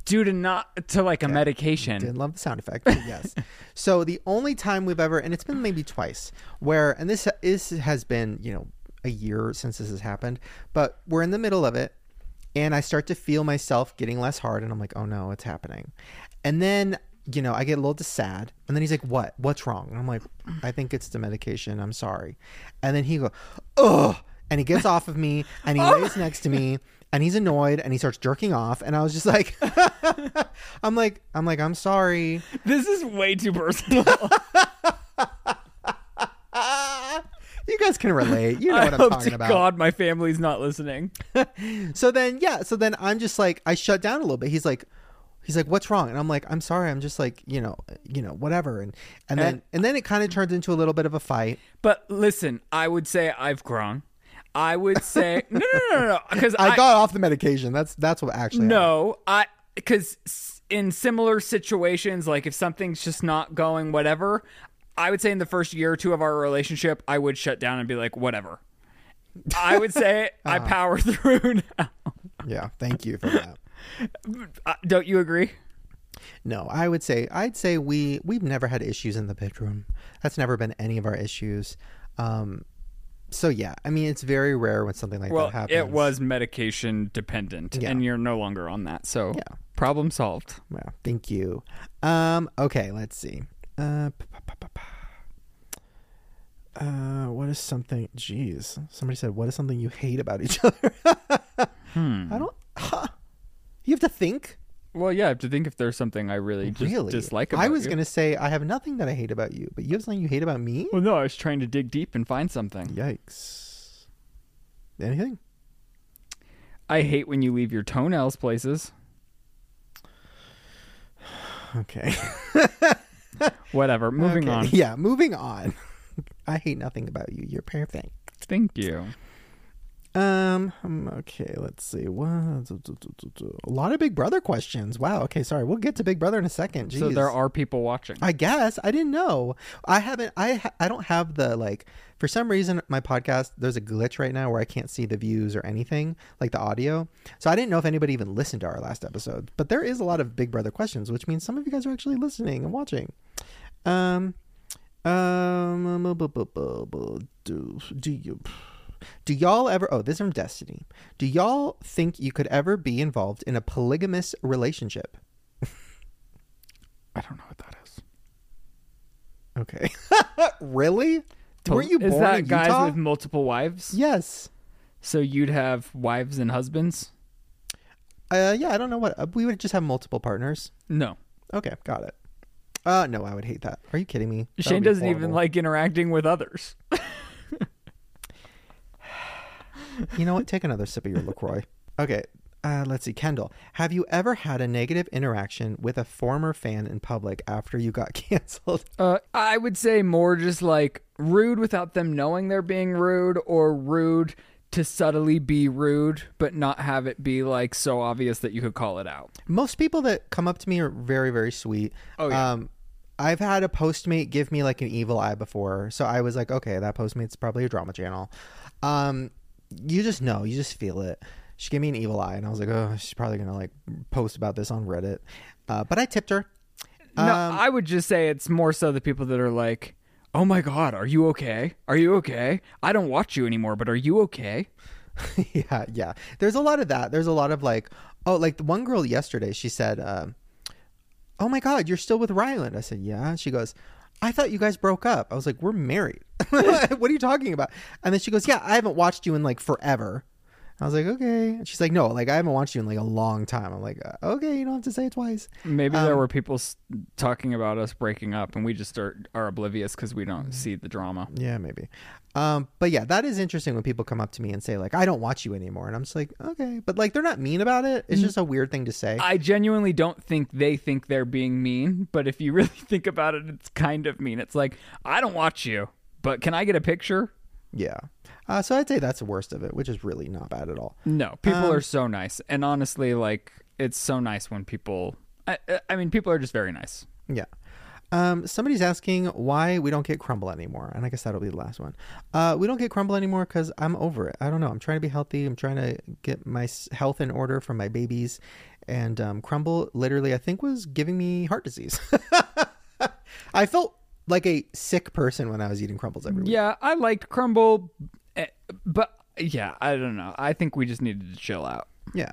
due to not to like a medication. Didn't love the sound effect, yes. (laughs) so the only time we've ever, and it's been maybe twice, where, and this is has been, you know, a year since this has happened, but we're in the middle of it, and I start to feel myself getting less hard, and I'm like, oh no, it's happening, and then. You know, I get a little sad, and then he's like, "What? What's wrong?" And I'm like, "I think it's the medication. I'm sorry." And then he go, "Ugh," and he gets off of me, and he lays (laughs) next to me, and he's annoyed, and he starts jerking off, and I was just like, (laughs) "I'm like, I'm like, I'm sorry." This is way too personal. (laughs) you guys can relate. You know I what I'm hope talking about. God my family's not listening. So then, yeah. So then I'm just like, I shut down a little bit. He's like, he's like, what's wrong? And I'm like, I'm sorry. I'm just like, you know, you know, whatever. And and then And- and then it kind of turns into a little bit of a fight. But listen, I would say I've grown. I would say (laughs) no, no, no, no, no, because I, got off the medication. That's that's what actually. happened. No, I because in similar situations, like if something's just not going, whatever, I would say in the first year or two of our relationship, I would shut down and be like, whatever. I would say I Uh-huh. (laughs) power (laughs) through now. Yeah. Thank you for that. Uh, don't you agree? No, I would say I'd say we we've never had issues in the bedroom. That's never been any of our issues. Um, so yeah, I mean it's very rare when something like Well, that happens. it was medication dependent, Yeah. and you're no longer on that. So, Yeah. problem solved. Well, thank you. Um, okay, let's see. Uh, uh, what is something? Jeez, somebody said, "What is something you hate about each (laughs) other?" Hmm. I don't. Huh. You have to think. Well, yeah, I have to think if there's something I really just really dislike about I was you. gonna say I have nothing that I hate about you, but you have something you hate about me. Well, no, I was trying to dig deep and find something. Yikes! Anything? I hate when you leave your toenails places. (sighs) Okay. (laughs) Whatever. Moving Okay. on. Yeah, moving on. (laughs) I hate nothing about you. You're perfect. Thank you. Um. um, Okay. Let's see. What? A lot of Big Brother questions. Wow. Okay. Sorry. We'll get to Big Brother in a second. So there are people watching. I guess I didn't know. I haven't. I ha- I don't have the like. For some reason, my podcast there's a glitch right now where I can't see the views or anything like the audio. So I didn't know if anybody even listened to our last episode. But there is a lot of Big Brother questions, which means some of you guys are actually listening and watching. Um. Um. Do do you? Do y'all ever? Oh, this is from Destiny. Do y'all think you could ever be involved in a polygamous relationship? I don't know what that is. Okay. (laughs) really? Weren't you is born that in guys Utah? with multiple wives? Yes. So you'd have wives and husbands? Uh, yeah, I don't know what. Uh, we would just have multiple partners. No. Okay, got it. Uh, no, I would hate that. Are you kidding me? That Shane doesn't even like interacting with others. You know what? Take another sip of your LaCroix. Okay. Uh, let's see. Kendall, have you ever had a negative interaction with a former fan in public after you got (laughs) canceled? Uh, I would say more just like rude without them knowing they're being rude, or rude to subtly be rude, but not have it be like so obvious that you could call it out. Most people that come up to me are very, very sweet. Oh, yeah. Um, I've had a postmate give me like an evil eye before, so I was like, okay, that postmate's probably a drama channel. Um, you just know, you just feel it. She gave me an evil eye, and I was like, oh, she's probably gonna like post about this on Reddit. Uh, but I tipped her. No, Um, I would just say it's more so the people that are like, "Oh my god, are you okay? Are you okay? I don't watch you anymore, but are you okay?" (laughs) yeah, yeah. There's a lot of that. There's a lot of like, oh, like the one girl yesterday, she said, um, "Oh my God, you're still with Ryland." I said, "Yeah." She goes, "I thought you guys broke up." I was like, "We're married." (laughs) what are you talking about? And then she goes, "Yeah, I haven't watched you in like forever." I was like, "Okay." And she's like, "No, like I haven't watched you in like a long time." I'm like, uh, "Okay, you don't have to say it twice." Maybe there Um, were people s- talking about us breaking up, and we just are, are oblivious because we don't see the drama. Yeah, maybe. Um, but yeah, that is interesting when people come up to me and say like, "I don't watch you anymore," and I'm just like, "Okay," but like they're not mean about it. It's just a weird thing to say. I genuinely don't think they think they're being mean, but if you (laughs) really think about it, it's kind of mean. It's like, I don't watch you, but can I get a picture? Yeah. Uh, so I'd say that's the worst of it, which is really not bad at all. No, people Um, are so nice, and honestly, like it's so nice when people. I, I- I mean, people are just very nice. Yeah. Um, somebody's asking why we don't get crumble anymore, and I guess that'll be the last one. Uh, we don't get crumble anymore because I'm over it. I don't know. I'm trying to be healthy. I'm trying to get my health in order for my babies, and um, crumble literally, I think, was giving me heart disease. (laughs) I felt like a sick person when I was eating crumbles every week. Yeah, I liked crumble, eh, but yeah, I don't know. I think we just needed to chill out. Yeah.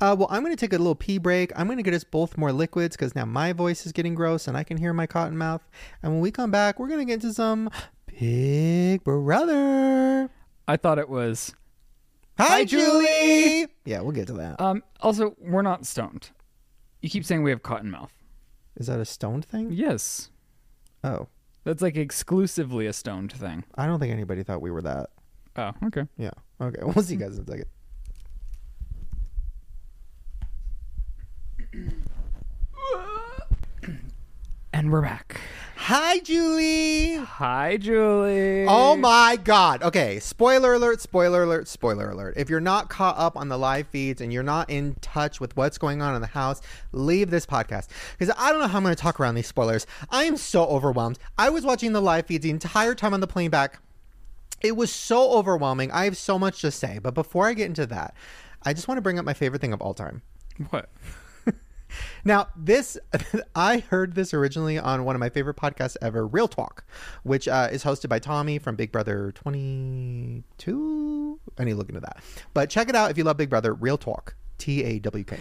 Uh, well, I'm going to take a little pee break. I'm going to get us both more liquids because now my voice is getting gross and I can hear my cotton mouth. And when we come back, we're going to get into some Big Brother. I thought it was. Hi, Hi, Julie. Yeah, we'll get to that. Um. Also, we're not stoned. You keep saying we have cotton mouth. Is that a stoned thing? Yes, Oh, that's like exclusively a stoned thing. I don't think anybody thought we were that. Oh, okay. Yeah. Okay. (laughs) We'll see you guys in a second. And we're back. Hi, Julie. Hi, Julie. Oh my God. Okay. Spoiler alert, spoiler alert, spoiler alert. If you're not caught up on the live feeds and you're not in touch with what's going on in the house, leave this podcast. Because I don't know how I'm going to talk around these spoilers. I am so overwhelmed. I was watching the live feeds the entire time on the plane back. It was so overwhelming. I have so much to say. But before I get into that, I just want to bring up my favorite thing of all time. What? (laughs) Now, this, (laughs) I heard this originally on one of my favorite podcasts ever, Real Tawk, which uh, is hosted by Tommy from Big Brother 22. I need to look into that. But check it out if you love Big Brother, Real Tawk, T A W K.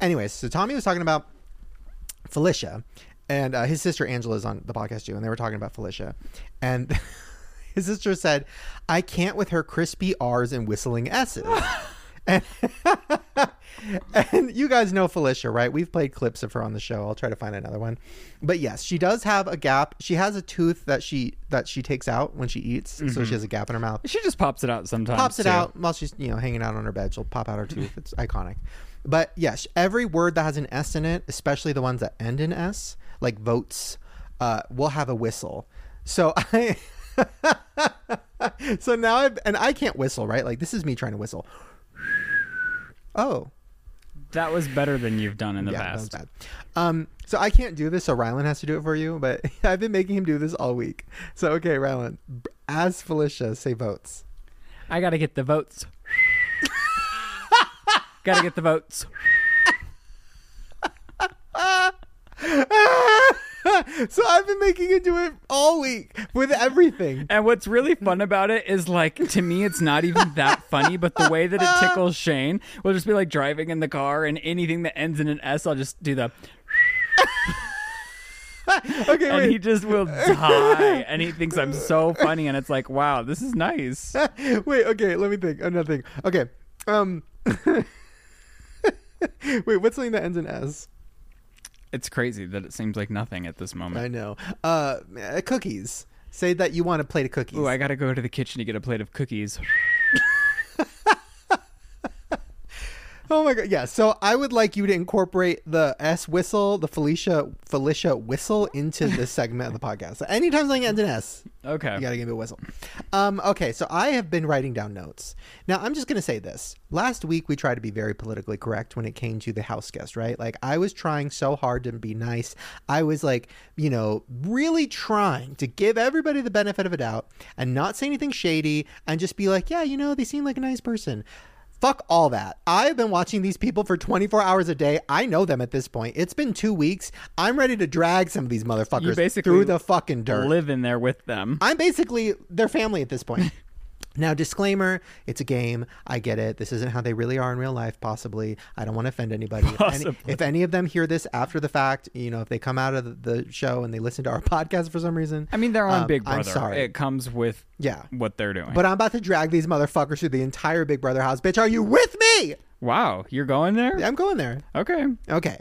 Anyways, so Tommy was talking about Felicia, and uh, his sister Angela is on the podcast too, and they were talking about Felicia. And (laughs) his sister said, I can't with her crispy R's and whistling S's. (laughs) and, (laughs) and you guys know Felicia, right? We've played clips of her on the show. I'll try to find another one. But yes, she does have a gap. She has a tooth that she that she takes out when she eats, so she has a gap in her mouth. She just pops it out sometimes. Pops it too. out while she's you know hanging out on her bed. She'll pop out her tooth. It's iconic. But yes, every word that has an S in it, especially the ones that end in S, like votes, uh, will have a whistle. So I. (laughs) so now I've, and I can't whistle, right? Like this is me trying to whistle. Oh, That was better than you've done in the yeah, past. that was bad. Um, so I can't do this, so Ryland has to do it for you. But (laughs) I've been making him do this all week. So okay, Ryland, as Felicia, say votes. I gotta get the votes. gotta get the votes. (laughs) so I've been making it do it all week with everything. And what's really fun about it is like to me it's not even that funny, but the way that it tickles Shane, we'll just be like driving in the car and anything that ends in an S, I'll just do the (laughs) Okay, and wait. he just will die and he thinks I'm so funny and it's like, wow, this is nice. (laughs) wait, okay, let me think. Another thing. Okay. Um (laughs) Wait, what's something that ends in S? It's crazy that it seems like nothing at this moment. I know. Uh cookies. Say that you want a plate of cookies. Oh, I gotta go to the kitchen to get a plate of cookies. Oh my god, yeah. So I would like you to incorporate the S whistle, the Felicia Felicia whistle into (laughs) this segment of the podcast. So anytime something ends in S, Okay. you gotta give me a whistle. Um, okay, so I have been writing down notes. Now I'm just gonna say this. Last week we tried to be very politically correct when it came to the house guest, right? Like I was trying so hard to be nice. I was like, you know, really trying to give everybody the benefit of a doubt and not say anything shady and just be like, yeah, you know, they seem like a nice person. Fuck all that. I've been watching these people for 24 hours a day. I know them at this point. It's been two weeks. I'm ready to drag some of these motherfuckers through the fucking dirt. Live in there with them. I'm basically their family at this point. (laughs) now, disclaimer: it's a game. I get it. This isn't how they really are in real life. Possibly, I don't want to offend anybody. If any, if any of them hear this after the fact, you know, if they come out of the, show and they listen to our (laughs) podcast for some reason, I mean, they're on um, Big Brother. I'm sorry. It comes with yeah. what they're doing. But I'm about to drag these motherfuckers through the entire Big Brother house. Bitch, are you with me? wow, you're going there? I'm going there. Okay. Okay.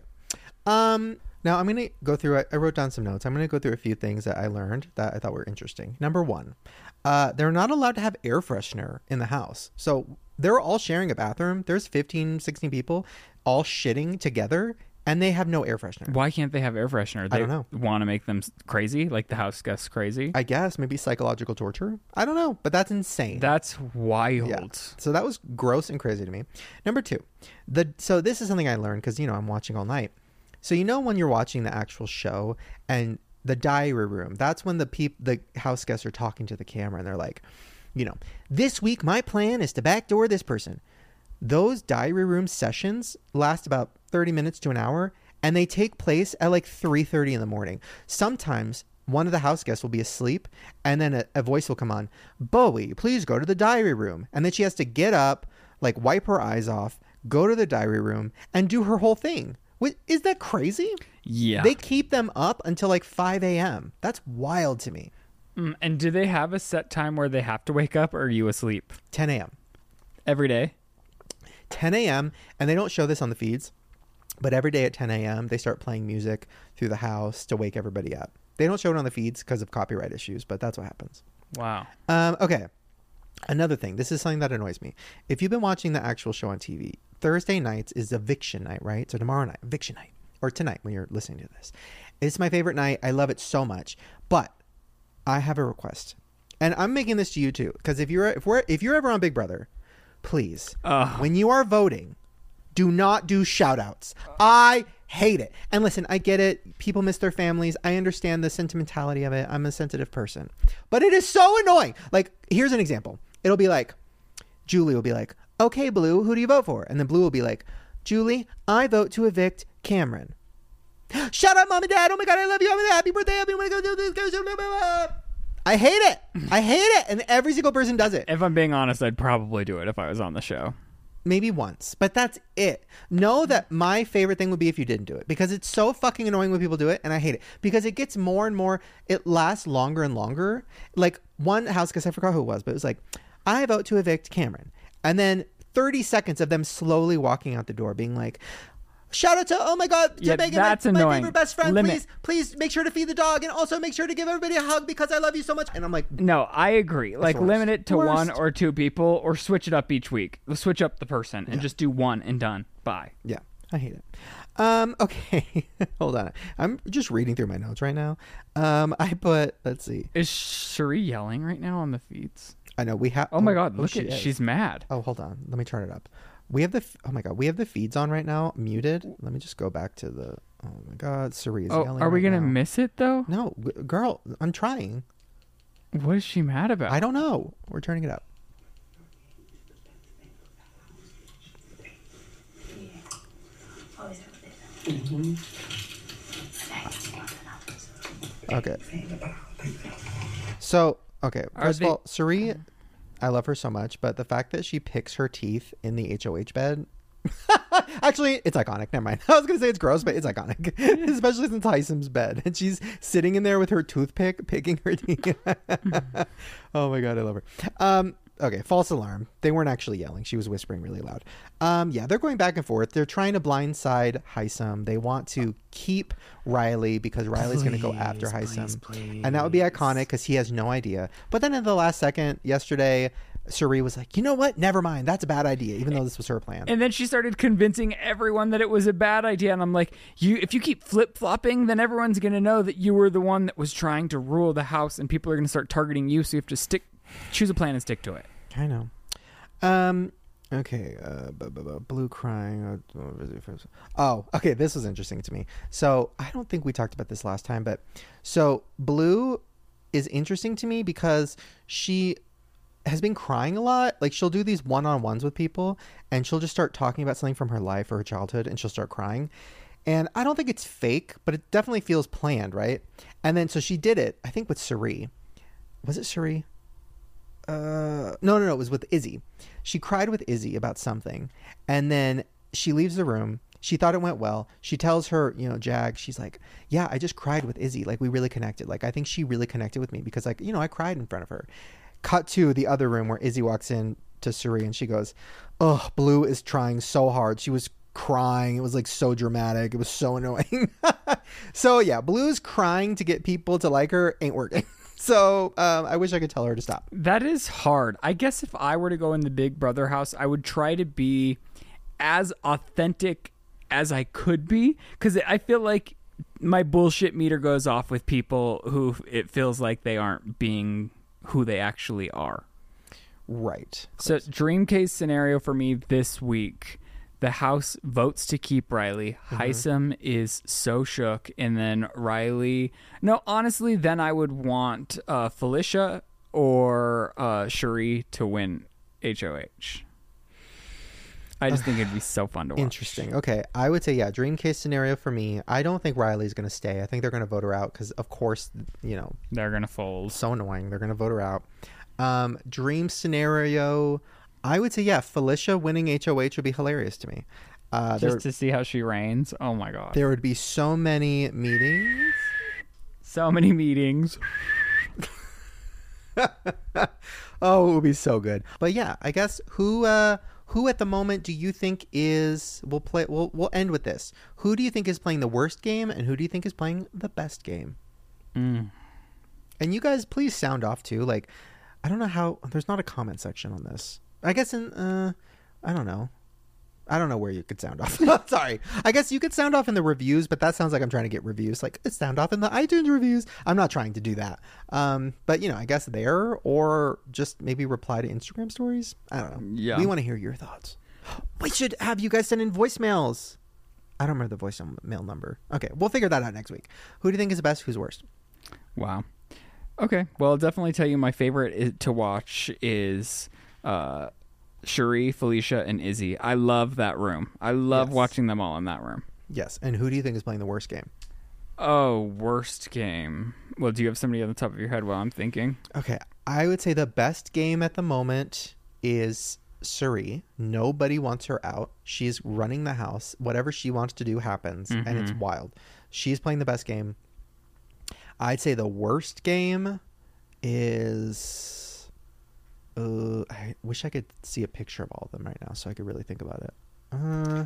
Um. Now I'm gonna go through. I- I wrote down some notes. I'm gonna go through a few things that I learned that I thought were interesting. Number one, uh, they're not allowed to have air freshener in the house. So they're all sharing a bathroom. There's 15, 16 people all shitting together, and they have no air freshener. Why can't they have air freshener? They don't know. Want to make them crazy, like the house guests crazy? I guess maybe psychological torture. I don't know, but that's insane. That's wild. Yeah. So that was gross and crazy to me. Number two, the so this is something I learned because you know I'm watching all night. So you know when you're watching the actual show and the diary room, that's when the peop the house guests are talking to the camera and they're like, you know, this week my plan is to backdoor this person. Those diary room sessions last about 30 minutes to an hour and they take place at like 3:30 in the morning. Sometimes one of the house guests will be asleep and then a, a voice will come on, "Bowie, please go to the diary room." And then she has to get up, like wipe her eyes off, go to the diary room and do her whole thing. Is that crazy? Yeah. They keep them up until like 5 a.m. That's wild to me. Mm, and do they have a set time where they have to wake up, or are you asleep 10 a.m. every day? 10 a.m. and they don't show this on the feeds, but every day at 10 a.m. they start playing music through the house to wake everybody up. They don't show it on the feeds because of copyright issues, but that's what happens. Wow. Um, okay. Another thing, this is something that annoys me. If you've been watching the actual show on TV, Thursday nights is eviction night, right? So tomorrow night, eviction night, or tonight when you're listening to this. It's my favorite night. I love it so much. But I have a request, and I'm making this to you too, because if you're if we're if you're ever on Big Brother, please, Ugh. when you are voting, do not do shout outs. I hate it. And listen, I get it. People miss their families. I understand the sentimentality of it. I'm a sensitive person. But it is so annoying. Like, here's an example. It'll be like, Julie will be like, okay, Blue, who do you vote for? And then Blue will be like, Julie, I vote to evict Cameron. (gasps) Shut up, mom and dad. Oh my God, I love you. I'm happy birthday. I want to go do this. Go, blah, blah, blah. I hate it. I hate it. And every single person does it. If I'm being honest, I'd probably do it if I was on the show. maybe once, but that's it. Know that my favorite thing would be if you didn't do it because it's so fucking annoying when people do it, and I hate it because it gets more and more. It lasts longer and longer. Like one house, because I forgot who it was, but it was like, I vote to evict Cameron, and then thirty seconds of them slowly walking out the door, being like. Shout out to oh my god to Yeah, Megan, that's my, my favorite best friend. Limit. Please, please make sure to feed the dog and also make sure to give everybody a hug because I love you so much. And I'm like, No, I agree. Like worst. limit it to Worst. one or two people, or switch it up each week. Switch up the person and just do one and done. Bye. Yeah, I hate it. Um, (laughs) okay, hold on. I'm just reading through my notes right now. Um, I put. Let's see. Is Cirie yelling right now on the feeds? I know we have. Oh, my oh, god, look she at is. she's mad. Oh, hold on. Let me turn it up. We have the. f- Oh my god, we have the feeds on right now, muted. Let me just go back to the. Oh my god, Cirie is Oh, yelling. are we right gonna now. miss it though? No, g- girl, I'm trying. What is she mad about? I don't know. We're turning it up. Always have a bit. Okay. So okay, Are first they- of all, Cirie, I love her so much, but the fact that she picks her teeth in the HOH bed. (laughs) Actually, it's iconic. Never mind. (laughs) I was gonna say it's gross, but it's iconic, (laughs) especially since Hisam's bed and she's sitting in there with her toothpick, picking her teeth. oh my god, I love her. Um, okay, false alarm. They weren't actually yelling. She was whispering really loud. Um, yeah, they're going back and forth. They're trying to blindside Hisam. They want to keep Reilly because Reilly's going to go after please, and that would be iconic because he has no idea. But then in the last second yesterday, Cirie was like, "You know what? Never mind. That's a bad idea." Even though this was her plan. And then she started convincing everyone that it was a bad idea. And I'm like, you, if you keep flip flopping, then everyone's going to know that you were the one that was trying to rule the house, and people are going to start targeting you. So you have to stick, choose a plan and stick to it. I know. Um. Okay. Uh. bu- bu- Blue crying. uh, Oh. Okay. This was interesting to me. So I don't think we talked about this last time, but so Blue is interesting to me because she has been crying a lot. Like she'll do these one-on-ones with people, and she'll just start talking about something from her life or her childhood, and she'll start crying. And I don't think it's fake, but it definitely feels planned, right? And then so she did it. I think with Cirie. Was it Cirie? Uh no no no it was with izzy. She cried with izzy about something and then she leaves the room. She thought it went well. She tells her you know jag she's like yeah i just cried with izzy. Like we really connected. Like i think she really connected with me because like you know i cried in front of her. Cut to the other room where izzy walks in to Cirie and she goes oh blue is trying so hard. She was crying. It was like so dramatic. It was so annoying. (laughs) So yeah blue's crying to get people to like her ain't working (laughs) so um, i wish i could tell her to stop That is hard. I guess if I were to go in the Big Brother house, I would try to be as authentic as I could be because I feel like my bullshit meter goes off with people who it feels like they aren't being who they actually are. Right. So, dream case scenario for me this week. The House votes to keep Reilly. Hisam is so shook, and then Reilly. No, honestly, then I would want uh, Felicia or uh, Cirie to win HOH. I just think it'd be so fun to watch. Interesting. Okay. I would say, yeah, dream case scenario for me. I don't think Reilly's going to stay. I think they're going to vote her out because, of course, you know, They're gonna fold. so annoying. They're going to vote her out. Um, dream scenario, I would say, yeah, Felicia winning HOH would be hilarious to me. Uh, there, Just to see how she reigns. Oh my god! there would be so many meetings. So many meetings. (laughs) Oh, it would be so good. But yeah, I guess who uh who at the moment do you think is we'll play we'll we'll end with this. Who do you think is playing the worst game and who do you think is playing the best game? Mm. And you guys please sound off too. Like I don't know how there's not a comment section on this. I guess in uh I don't know. I don't know where you could sound off. (laughs) Sorry. I guess you could sound off in the reviews, but that sounds like I'm trying to get reviews. Like it sound off in the iTunes reviews. I'm not trying to do that. Um, but you know, I guess there or just maybe reply to Instagram stories. I don't know. Yeah. We want to hear your thoughts. (gasps) We should have you guys send in voicemails. I don't remember the voicemail number. Okay, we'll figure that out next week. Who do you think is the best? Who's worst? Wow. Okay. Well, I'll definitely tell you my favorite to watch is uh, Cirie, Felicia, and Izzy. I love that room. I love Yes. watching them all in that room. Yes. And who do you think is playing the worst game? Oh, worst game. Well, do you have somebody on the top of your head while I'm thinking? Okay, I would say the best game at the moment is Cirie. Nobody wants her out. She's running the house. Whatever she wants to do happens, and it's wild. She's playing the best game. I'd say the worst game is. Uh, I wish I could see a picture of all of them right now so I could really think about it. Uh,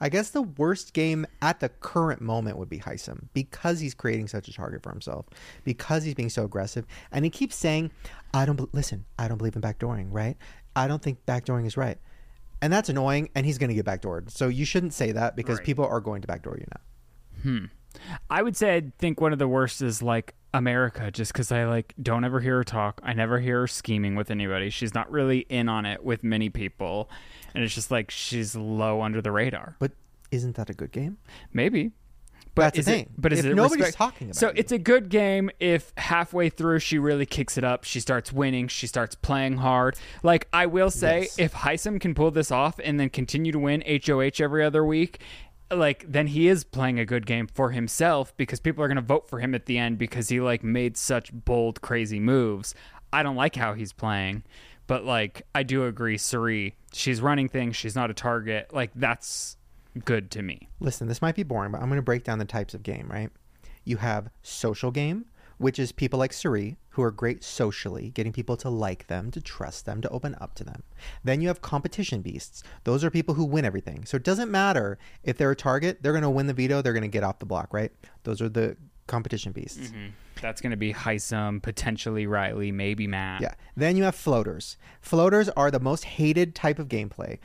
I guess the worst game at the current moment would be Hisam because he's creating such a target for himself, because he's being so aggressive, and he keeps saying, "I don't be- listen. I don't believe in backdooring. Right? I don't think backdooring is right." And that's annoying, and he's going to get backdoored. So you shouldn't say that because Right. people are going to backdoor you now. Hmm. I would say I think one of the worst is like America, just because I like don't ever hear her talk. I never hear her scheming with anybody. She's not really in on it with many people, and it's just like she's low under the radar. But isn't that a good game? Maybe. But That's the is thing. It, but is If it nobody's respect- talking about so you. it's a good game if halfway through she really kicks it up. She starts winning. She starts playing hard. Like I will say, Yes. if Hisam can pull this off and then continue to win HOH every other week, like then he is playing a good game for himself because people are going to vote for him at the end because he like made such bold crazy moves. I don't like how he's playing, but like I do agree Cirie, she's running things, she's not a target. Like that's good to me. Listen, this might be boring, but I'm going to break down the types of game, right? You have social game, which is people like Cirie, who are great socially, getting people to like them, to trust them, to open up to them. Then you have competition beasts. Those are people who win everything. So it doesn't matter if they're a target, they're going to win the veto, they're going to get off the block, right? Those are the competition beasts. Mm-hmm. That's going to be Hisam, potentially Reilly, maybe Matt. Yeah. Then you have floaters. Floaters are the most hated type of gameplay,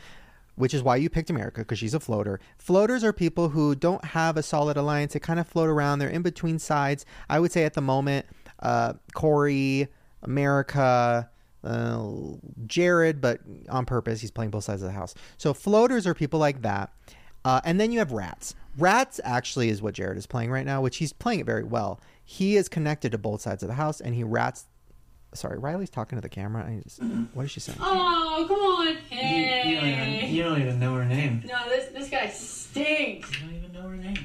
which is why you picked America because she's a floater. Floaters are people who don't have a solid alliance. They kind of float around. They're in between sides. I would say at the moment, uh, Cory, America, uh, Jared, but on purpose, he's playing both sides of the house. So floaters are people like that. Uh, and then you have rats. Rats actually is what Jared is playing right now, which he's playing it very well. He is connected to both sides of the house, and he rats. Sorry, Reilly's talking to the camera. I just, what is she saying? Oh, come on. You, you, Hey. You don't even know her name. No, this this guy stinks. You don't even know her name.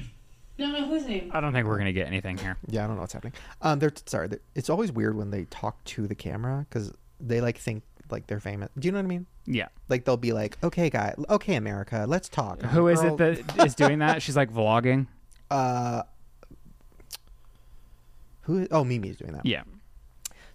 No, no, whose name? I don't think we're going to get anything here. Yeah, I don't know what's happening. Um, they're sorry. they it's always weird when they talk to the camera because they like think like they're famous. Do you know what I mean? Yeah. Like they'll be like, "Okay, guy, okay, America, let's talk." I'm Who like, is it that is doing that? She's like vlogging. (laughs) Uh, who? Oh, Mimi's doing that. Yeah.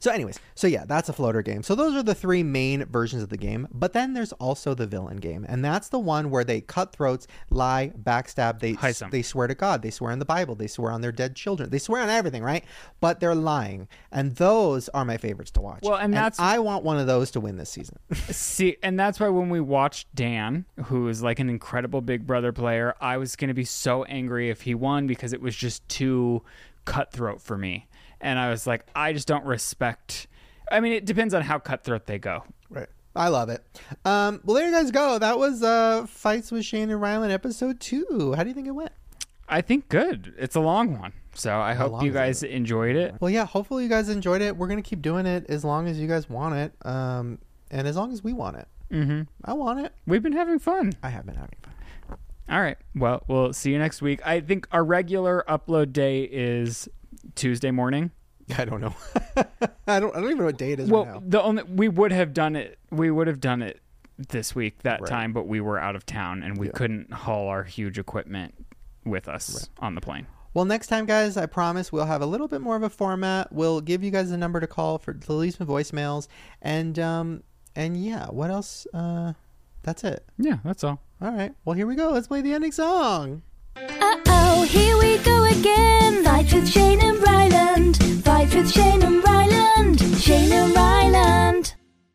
So, anyways, so yeah, that's a floater game. So those are the three main versions of the game. But then there's also the villain game, and that's the one where they cut throats, lie, backstab. They Hisam. they swear to God, they swear on the Bible, they swear on their dead children, they swear on everything, right? But they're lying, and those are my favorites to watch. Well, and that's- I want one of those to win this season. (laughs) See, and that's why when we watched Dan, who is like an incredible Big Brother player, I was going to be so angry if he won because it was just too cutthroat for me. And I was like, I just don't respect. I mean, it depends on how cutthroat they go. Right. I love it. Um, well, there you guys go. That was uh, Fights with Shane and Ryland episode two. How do you think it went? I think good. It's a long one. So I hope you is it? guys enjoyed it. Well, yeah, hopefully you guys enjoyed it. We're going to keep doing it as long as you guys want it. Um, and as long as we want it. Mm-hmm. I want it. We've been having fun. I have been having fun. All right. Well, we'll see you next week. I think our regular upload day is Tuesday morning. (laughs) I don't know. (laughs) I don't. I don't even know what day it is Well, right now. the only we would have done it. We would have done it this week that Right. time, but we were out of town and we Yeah. couldn't haul our huge equipment with us on the plane. Well, next time, guys, I promise we'll have a little bit more of a format. We'll give you guys a number to call for to leave some voicemails, and um, and yeah, what else? Uh, that's it. Yeah, that's all. All right. Well, here we go. Let's play the ending song. Uh-oh, here we go again. Fight with Shane and Ryland. Fight with Shane and Ryland. Shane and Ryland.